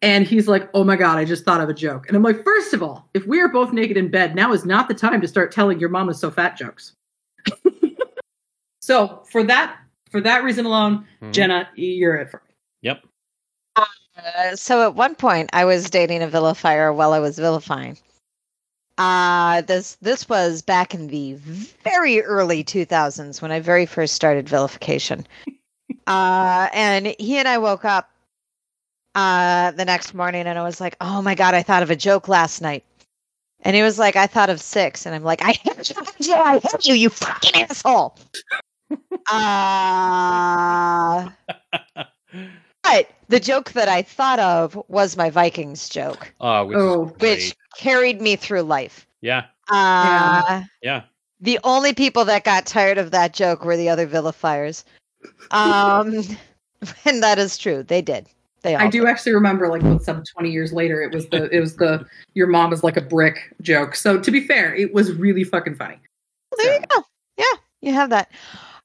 and he's like, "Oh my god, I just thought of a joke," and I'm like, first of all, if we are both naked in bed, now is not the time to start telling your mama's so fat jokes." [laughs] so for that for that reason alone, Mhm. Jenna, you're it for me. Yep. Uh, so at one point, I was dating a vilifier while I was vilifying. Uh, this this was back in the very early 2000s when I very first started vilification. uh, and he and I woke up uh, the next morning, and I was like, "Oh my god, I thought of a joke last night." And he was like, "I thought of six. and I'm like, "I hate you! I hate you! You fucking asshole!" [laughs] uh, but the joke that I thought of was my Vikings joke, Oh, which, Oh. which carried me through life. yeah, Uh, yeah. The only people that got tired of that joke were the other vilifiers. Um, [laughs] and that is true. They did. They I do did. actually remember, like, some twenty years later, it was the it was the your mom is like a brick joke. So to be fair, it was really fucking funny. There you go. Yeah, you have that.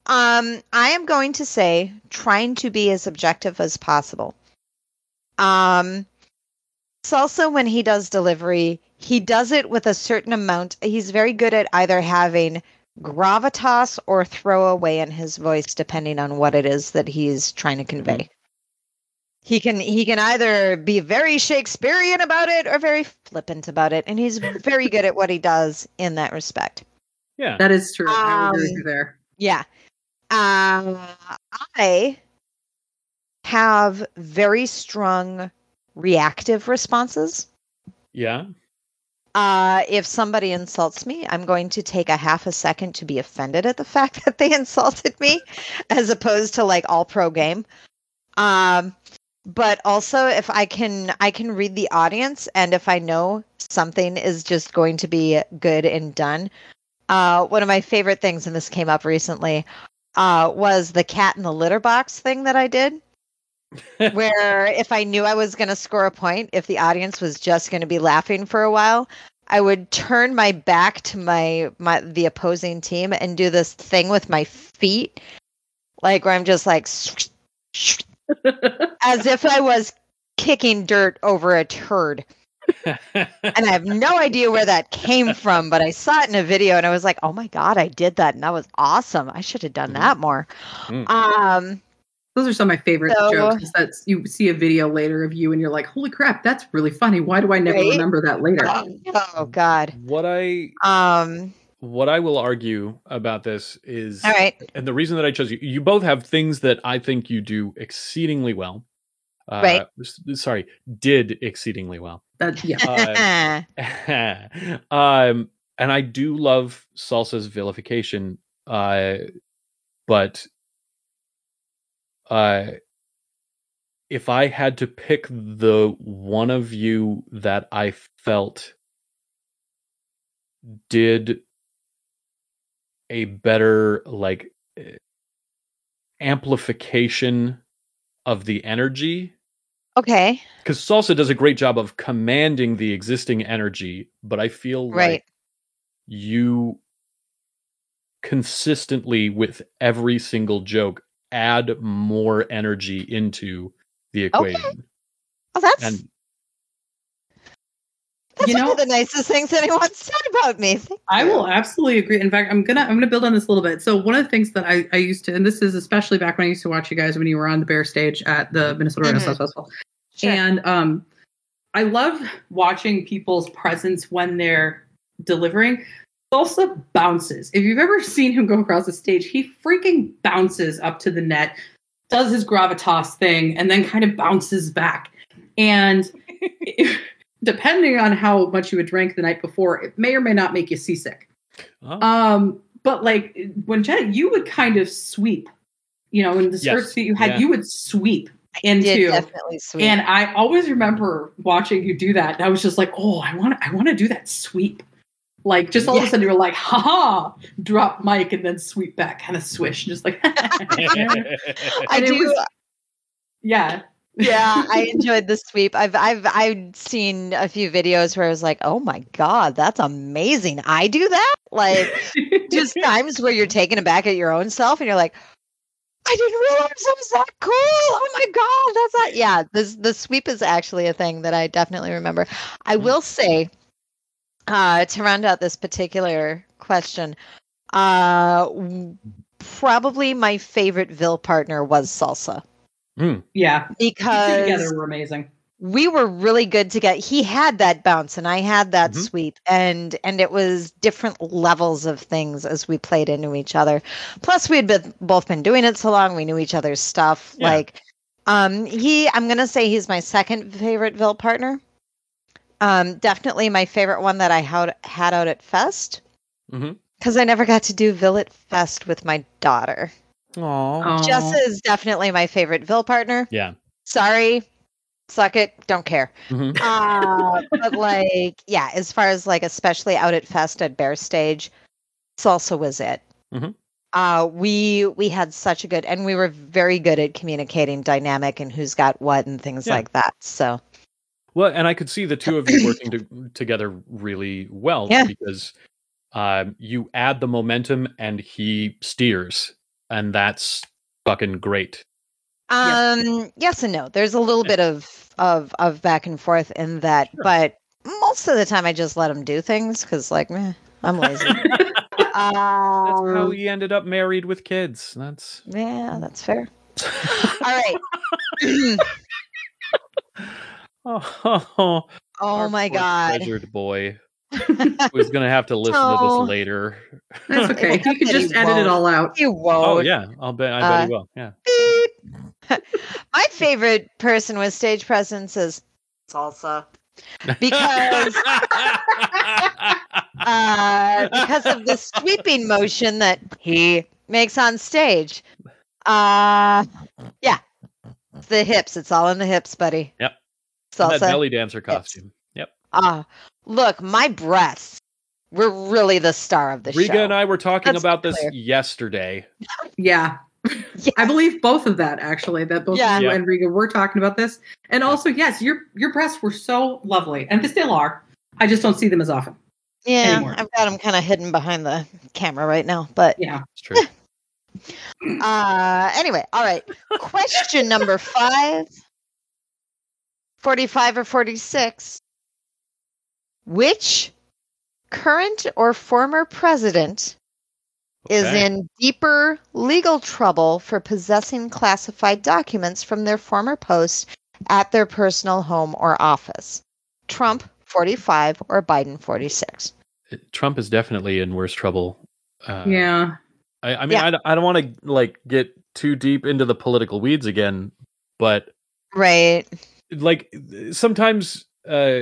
Um, I am going to say trying to be as objective as possible. Um, Salsa, when he does delivery, he does it with a certain amount. He's very good at either having gravitas or throwaway in his voice, depending on what it is that he's trying to convey. He can he can either be very Shakespearean about it or very flippant about it, and he's very good at what he does in that respect. Yeah. That is true. I would agree with Um, you there. Yeah. Um, I have very strong reactive responses. Yeah. Uh, if somebody insults me, I'm going to take a half a second to be offended at the fact [laughs] that they insulted me, as opposed to like all pro game. Um, but also if I can, I can read the audience, and if I know something is just going to be good and done. Uh, one of my favorite things, and this came up recently, uh, was the cat in the litter box thing that I did [laughs] where if I knew I was going to score a point, if the audience was just going to be laughing for a while, I would turn my back to my my the opposing team and do this thing with my feet, like where I'm just like as if I was kicking dirt over a turd. [laughs] And I have no idea where that came from, but I saw it in a video and I was like, "Oh my god, I did that, and that was awesome! I should have done that more." Mm. Um, Those are some of my favorite So- jokes. Is that you see a video later of you and you're like, "Holy crap, that's really funny! Why do I never Right? remember that later?" oh god. what I Um, what I will argue about this is all right. and the reason that I chose you, you both have things that I think you do exceedingly well. Uh, Right. Sorry, did exceedingly well. That yeah. Uh, [laughs] um, and I do love Salsa's vilification, uh, but uh, if I had to pick the one of you that I felt did a better like eh, amplification of the energy okay. because salsa does a great job of commanding the existing energy but i feel Right. like you consistently with every single joke add more energy into the Okay. equation Oh, that's and that's You one know- of the nicest things anyone said about me. I will absolutely agree. In fact, I'm gonna I'm gonna build on this a little bit. So one of the things that I, I used to, and this is especially back when I used to watch you guys when you were on the Bear stage at the Minnesota Mhm. Renaissance Festival, Sure. and um, I love watching people's presence when they're delivering. Salsa bounces. If you've ever seen him go across the stage, he freaking bounces up to the net, does his gravitas thing, and then kind of bounces back. And [laughs] depending on how much you had drank the night before, it may or may not make you seasick. oh, Um, but like when Jenna, you would kind of sweep you know, in the Yes. skirts that you had, Yeah. you would sweep into. definitely sweet. And I always remember watching you do that. And I was just like, oh, I want I want to do that sweep. Like just all of a sudden you were like, ha ha, drop mic and then sweep back, kind of swish, just like [laughs] I do. was- yeah. Yeah, I [laughs] enjoyed the sweep. I've I've I've seen a few videos where I was like, "Oh my god, that's amazing! I do that." Like just [laughs] times where you're taken aback at your own self, and you're like, "I didn't realize I was that cool! Oh my god, that's not." Yeah, this the sweep is actually a thing that I definitely remember. I Mhm. will say, uh, to round out this particular question, uh, probably my favorite Vil partner was Salsa yeah. You two because together were amazing. we were really good together. He had that bounce and I had that Mhm. sweep and and it was different levels of things as we played into each other. Plus we had been, both been doing it so long, we knew each other's stuff. Yeah. Like um he I'm going to say he's my second favorite Vil partner. Um definitely my favorite one that I had had out at Fest Mhm. cuz I never got to do Vil at Fest with my daughter. Aw. Oh. Jess is definitely my favorite Vil partner. Yeah. Sorry. Suck it. Don't care. Mhm. [laughs] Uh, but like, yeah, as far as like, especially out at Fest at Bear Stage, salsa was it. Mhm. Uh, we we had such a good, and we were very good at communicating dynamic and who's got what and things Yeah. like that. So Well, and I could see the two of you working to, together really well Yeah. because um, you add the momentum and he steers, and that's fucking great. um, yes and no. There's a little bit of of of back and forth in that, but most of the time I just let him do things because like, meh, I'm lazy. [laughs] That's how um, he ended up married with kids. That's yeah, that's fair. [laughs] All right. [laughs] oh, Oh my god. treasured boy. [laughs] Who's gonna have to listen to this later? That's okay. He could just edit it won't. all out. You won't. Oh yeah, I'll bet. I bet Uh, he will. Yeah. Beep. [laughs] My favorite person with stage presence is salsa because [laughs] uh, because of the sweeping motion that he makes on stage. Uh, yeah, it's the hips. It's all in the hips, buddy. Yep. And that belly dancer costume. Yep. Ah, look, my breasts were really the star of the Riga show. Riga and I were talking Let's about be this yesterday. [laughs] Yeah. Yeah. [laughs] I believe both of that actually. That both Yeah. you Yeah. and Riga were talking about this. And also, yes, your your breasts were so lovely, and they still are. I just don't see them as often. yeah, anymore. I've got them kind of hidden behind the camera right now, but Yeah. It's true. [laughs] Uh, anyway, all right. Question number five 45 or 46. Which current or former president is in deeper legal trouble for possessing classified documents from their former post at their personal home or office? Trump 45 or Biden 46? Trump is definitely in worse trouble. Uh, yeah. I, I mean, Yeah. I, I don't want to like get too deep into the political weeds again, but Right. like sometimes uh,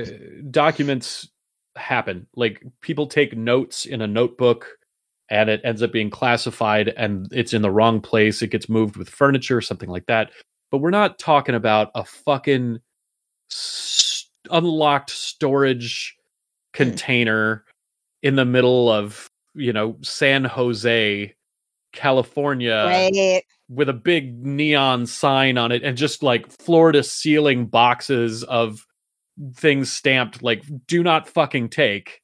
documents happen. Like people take notes in a notebook, and it ends up being classified, and it's in the wrong place. It gets moved with furniture, something like that. But we're not talking about a fucking s- unlocked storage container in the middle of you know San Jose, California, right. with a big neon sign on it and just like floor to ceiling boxes of things stamped like do not fucking take.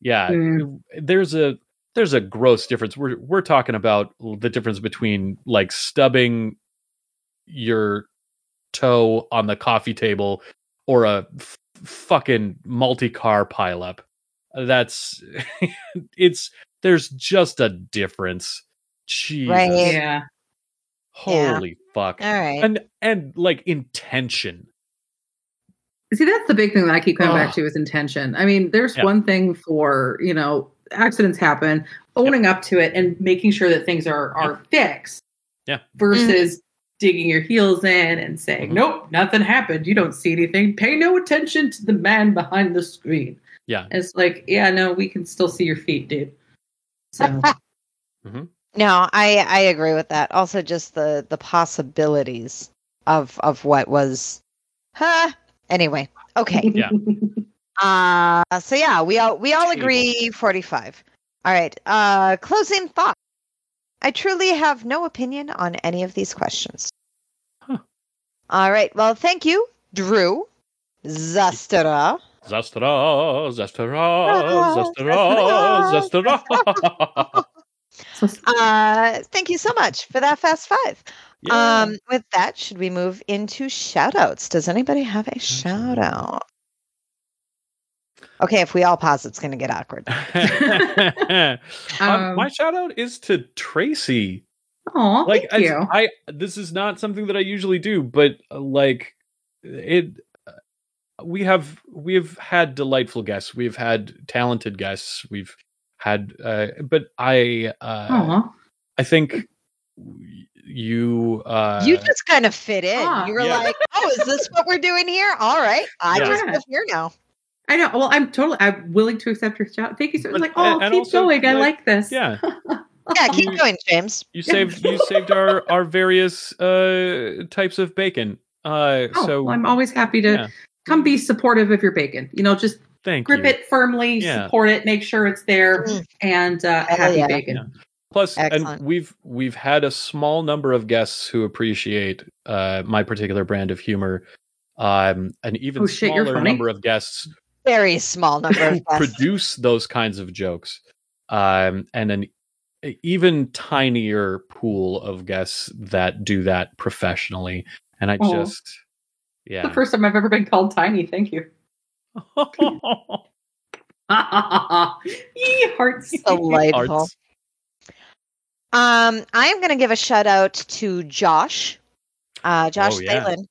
Yeah, Mm. there's a there's a gross difference. We're we're talking about the difference between like stubbing your toe on the coffee table or a f- fucking multi-car pileup. That's [laughs] it's there's just a difference. Jesus. Right. Yeah. Yeah. Holy fuck. All right. And and like intention. See, that's the big thing that I keep coming Ugh. back to is intention. I mean, there's Yeah. one thing for, you know, accidents happen, owning up to it and making sure that things are are fixed. Yeah. Versus digging your heels in and saying, Mhm. Nope, nothing happened. You don't see anything. Pay no attention to the man behind the screen. Yeah. It's like, yeah, no, we can still see your feet, dude. So [laughs] No, I I agree with that. Also, just the the possibilities of of what was, huh? Anyway, okay. Yeah. [laughs] Uh so yeah, we all we all agree 45. All right. Uh closing thought. I truly have no opinion on any of these questions. Huh. All right. Well, thank you, Drew Zastera. Zastra, Zastra, Zastra, [laughs] Zastra. [laughs] Uh thank you so much for that fast five. Yeah. Um with that, should we move into shout outs? Does anybody have a shout out? Okay, if we all pause, it's gonna get awkward. um, [laughs] [laughs] Um, my shout out is to Tracy. Oh, like thank as- you. I this is not something that I usually do, but uh, like it uh, we have we have had delightful guests. We've had talented guests. We've had uh but I uh Aw. I think you uh you just kind of fit in. Ah, you were yeah. like, "Oh, is this what we're doing here? All right, I Yeah. just live here now." I know. Well, I'm totally. I'm willing to accept your shout. Thank you so But- much. Like, oh, and keep also, going. I like, like this. yeah [laughs] Yeah, keep You- going, James. you Yeah. saved you saved our our various uh types of bacon. Uh Oh, so well, I'm always happy to yeah. come be supportive of your bacon. You know, just thank grip you. it firmly, Yeah. support it, make sure it's there, Mm. and uh, Hell happy yeah. bacon. Yeah. Plus, Excellent. and we've we've had a small number of guests who appreciate uh, my particular brand of humor, um, an even Oh, shit, smaller number of guests Very small number of guests. produce those kinds of jokes, um, and an even tinier pool of guests that do that professionally. And I Oh. just, yeah, The first time I've ever been called tiny. Thank you. [laughs] [laughs] Yee, hearts. Delightful. Arts. Um, I am going to give a shout out to Josh, uh, Josh Oh, yeah. Thalen,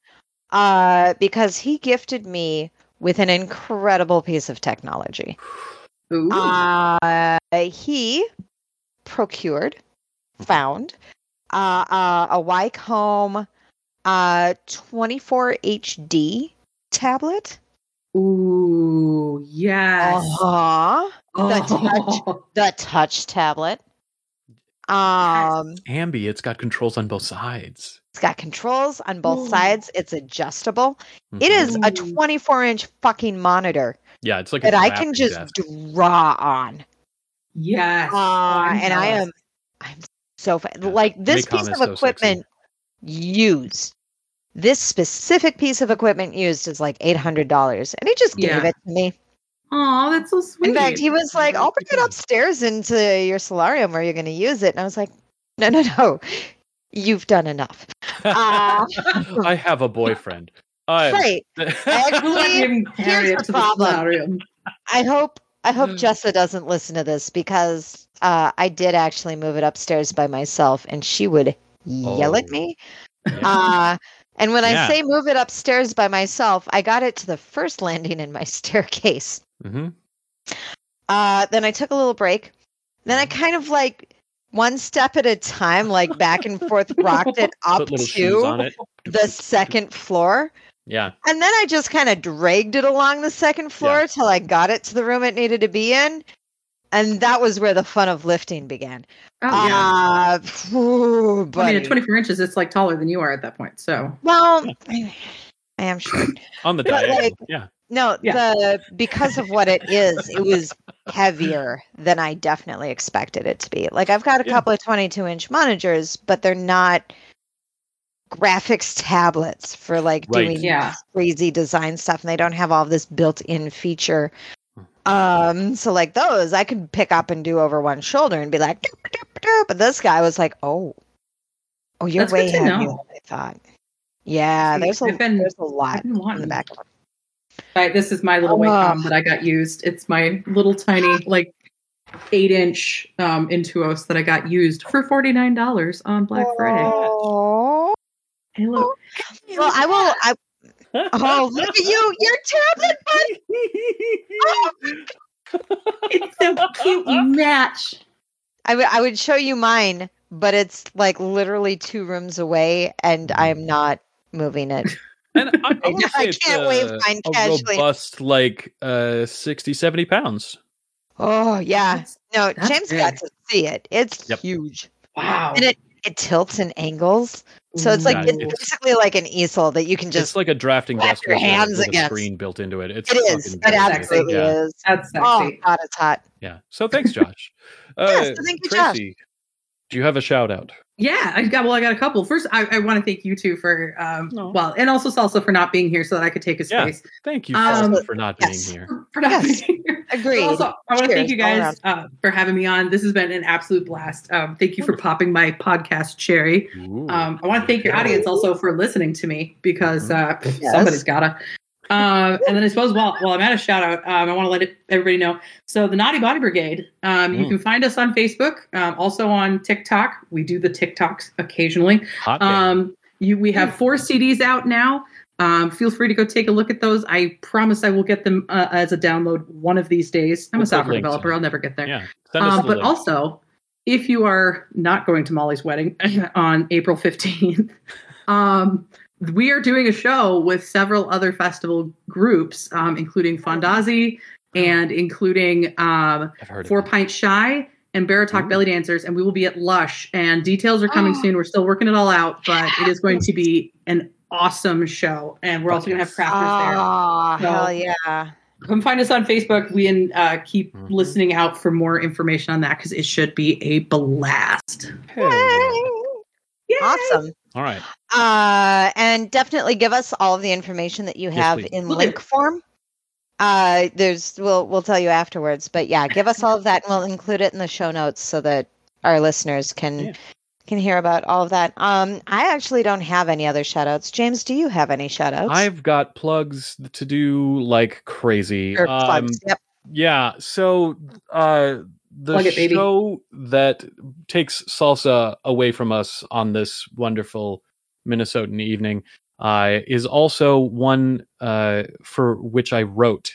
uh, because he gifted me with an incredible piece of technology. Ooh. Uh, he procured, found uh, uh, a Wacom uh, 24 HD tablet. Ooh, yes. Uh-huh. the touch, The touch tablet. Um, Ambi, it's got controls on both sides. it's got controls on both Ooh. sides. It's adjustable. It is a 24 inch fucking monitor Yeah, it's like that I can just desk. draw on. Yes. Uh, I'm and I am, I'm so fa- Yeah. like this Wacom piece is of so sexy. equipment used. This specific piece of equipment used is like eight hundred dollars, and he just gave Yeah. it to me. Oh, that's so sweet. In fact, he was like, "I'll bring it upstairs into your solarium where you're going to use it," and I was like, "No, no, no, you've done enough." Uh, [laughs] I have a boyfriend. I right. [laughs] Actually, Let him carry here's the problem. I hope I hope Jessa doesn't listen to this because uh, I did actually move it upstairs by myself, and she would yell at Oh. me. Uh, and when Yeah. I say move it upstairs by myself, I got it to the first landing in my [laughs] staircase. Hmm Uh, then I took a little break. Then I Mm-hmm. kind of like one step at a time, like back and forth, [laughs] rocked it up Put little shoes on to it. the second floor. Yeah. And then I just kind of dragged it along the second floor Yeah. till I got it to the room it needed to be in. And that was where the fun of lifting began. Oh, yeah. Uh, phew, I mean, at 24 inches, it's like taller than you are at that point. So, well, I, I am short. On the But, diagonal. like, yeah. No, Yeah. the because of what it is, it was heavier than I definitely expected it to be. Like I've got a Yeah. couple of 22 inch monitors, but they're not graphics tablets for like Right. doing Yeah. crazy design stuff, and they don't have all this built-in feature. Um, so like those, I could pick up and do over one shoulder and be like, "Doop, doop, doop," but this guy was like, oh, oh, you're That's way heavier know. than I thought. Yeah, there's a I've been- there's a lot in the back of Right, this is my little Oh. That I got used. It's my little tiny, [gasps] like, eight inch um, Intuos that I got used for $49 on Black Friday. Oh. Hey, look. Well, I will. I, oh, look at you! Your tablet, buddy. [laughs] It's so cute. You match. I would. I would show you mine, but it's like literally two rooms away, and I'm not moving it. [laughs] And I, I, I can't wave a- mine a casually. robust, like uh, 60, 70 pounds. Oh yeah. That's- No, That's James big. got to see it. It's Yep. huge. Wow. and it it tilts and angles. So it's like Yeah, it's it's- basically like an easel that you can just it's just. like a drafting desk your hands with a against. screen built into it. It's it is. fucking It absolutely Yeah. is. That's sexy. Oh God, it's hot. Yeah. So thanks, Josh. Uh, Yes, thank you, Josh. Tracy, do you have a shout out? Yeah, I got well. I got a couple. First, I, I want to thank you two for um, No. well, and also Salsa for not being here so that I could take his Yeah. space. Thank you Um, for not yes. being here. For, [laughs] for not Yes. being here. Agreed. Also, I want to thank you guys uh, for having me on. This has been an absolute blast. Um, thank you for popping my podcast cherry. Ooh. Um, I want to thank your audience also for listening to me because uh, Yes. somebody's gotta. Uh, and then I suppose while, while I'm at a shout out, um, I want to let it, everybody know. So the Naughty Body Brigade, um, you Mm. can find us on Facebook, um, also on TikTok. We do the TikToks occasionally. Um, you, we have four CDs out now. Um, feel free to go take a look at those. I promise I will get them uh, as a download one of these days. I'm We'll a software developer. in. I'll never get there. yeah. Um, the but link. also, if you are not going to Molly's wedding [laughs] on April 15th, [laughs] um, we are doing a show with several other festival groups, um, including Fondazi and including um, Four of. Pint Shy and Baratok Ooh. Belly Dancers, and we will be at Lush. And details are coming Oh. soon. We're still working it all out, but it is going to be an awesome show. And we're also going to have crafters there. Oh, So- hell yeah. Come find us on Facebook. We and uh, keep Mhm. listening out for more information on that because it should be a blast. Hell yeah. Yay! Awesome. All right. Uh, and definitely give us all of the information that you have please. in Will do. link form. Uh, there's we'll we'll tell you afterwards, but yeah, give us all of that, and we'll include it in the show notes so that our listeners can Yeah. can hear about all of that. Um, I actually don't have any other shout outs. James, do you have any shout outs? I've got plugs to do like crazy. Or Um, plugs. Yep. Yeah. So uh the Plug it, show that takes salsa away from us on this wonderful Minnesotan evening uh, is also one uh, for which I wrote,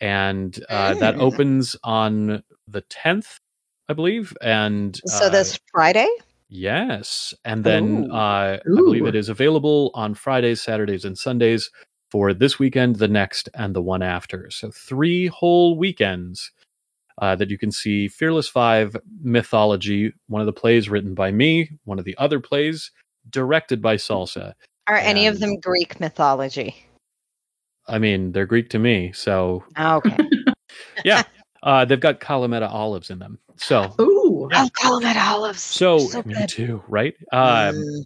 and uh, that Mm. opens on the tenth, I believe. And So uh, this Friday. Yes, and then Ooh. uh, I believe it is available on Fridays, Saturdays, and Sundays for this weekend, the next, and the one after. So three whole weekends uh, that you can see Fearless Five Mythology, one of the plays written by me, one of the other plays directed by Salsa. Are any of them Greek mythology? I mean, they're Greek to me, so Oh, Okay. [laughs] yeah. uh, they've got Kalamata olives in them. So, Ooh. oh, Calumet olives. so, so me good. too, right? Um, Mm.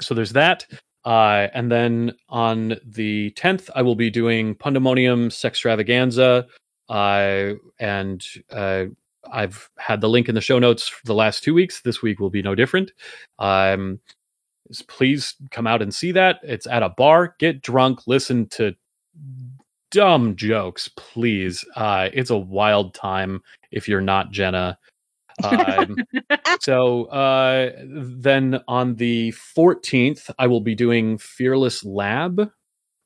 so there's that uh, and then on the 10th i will be doing pandemonium sextravaganza uh, and uh, i've had the link in the show notes for the last two weeks. This week will be no different. Um, please come out and see that. It's at a bar. Get drunk. Listen to dumb jokes please. Uh, it's a wild time if you're not jenna. Um, [laughs] so uh, then on the 14th, I will be doing Fearless Lab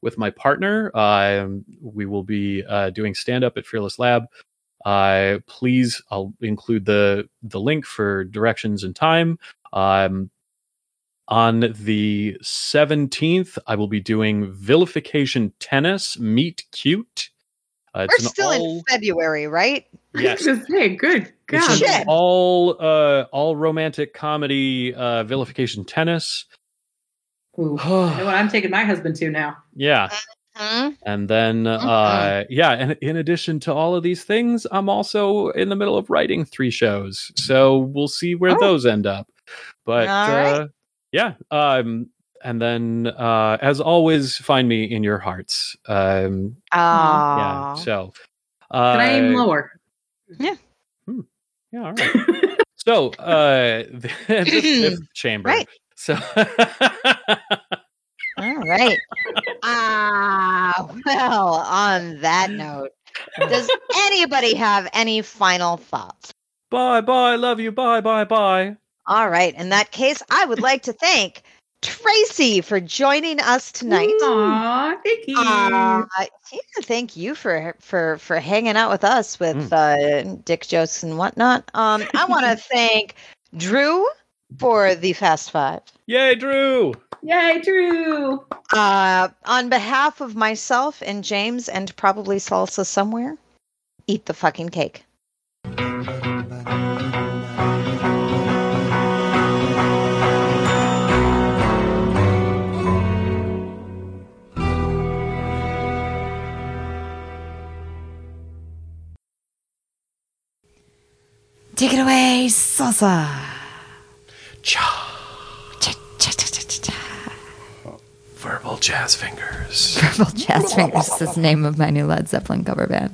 with my partner. Um, we will be uh, doing stand up at Fearless Lab. Uh, please, I'll include the the link for directions and time. Um, on the 17th, I will be doing Vilification Tennis Meet Cute. Uh, We're still all- in February, right? yes, [laughs] Just say, good it's God. an all uh all romantic comedy uh vilification tennis Ooh. [sighs] I know what I'm taking my husband to now. Hmm? and then uh yeah and in addition to all of these things i'm also in the middle of writing three shows so we'll see where Oh. those end up but All right. uh yeah um and then uh as always find me in your hearts um Aw. yeah so uh Can I aim lower? yeah all right so uh [laughs] the, the fifth [laughs] chamber Right. So All right. Ah, well, on that note, does anybody have any final thoughts? bye bye love you bye bye bye All right. In that case, I would like to thank Tracy for joining us tonight. Aw, thank you. Uh, yeah, thank you for for for hanging out with us with uh, dick jokes and whatnot. Um, I want to [laughs] thank Drew for the Fast Five. Yay, Drew! Yay, Drew! Uh, on behalf of myself and James and probably Salsa somewhere, eat the fucking cake. Take it away, Salsa. Cha. Cha, cha, cha, cha, cha. Verbal jazz fingers. Verbal Jazz Fingers is the name of my new Led Zeppelin cover band.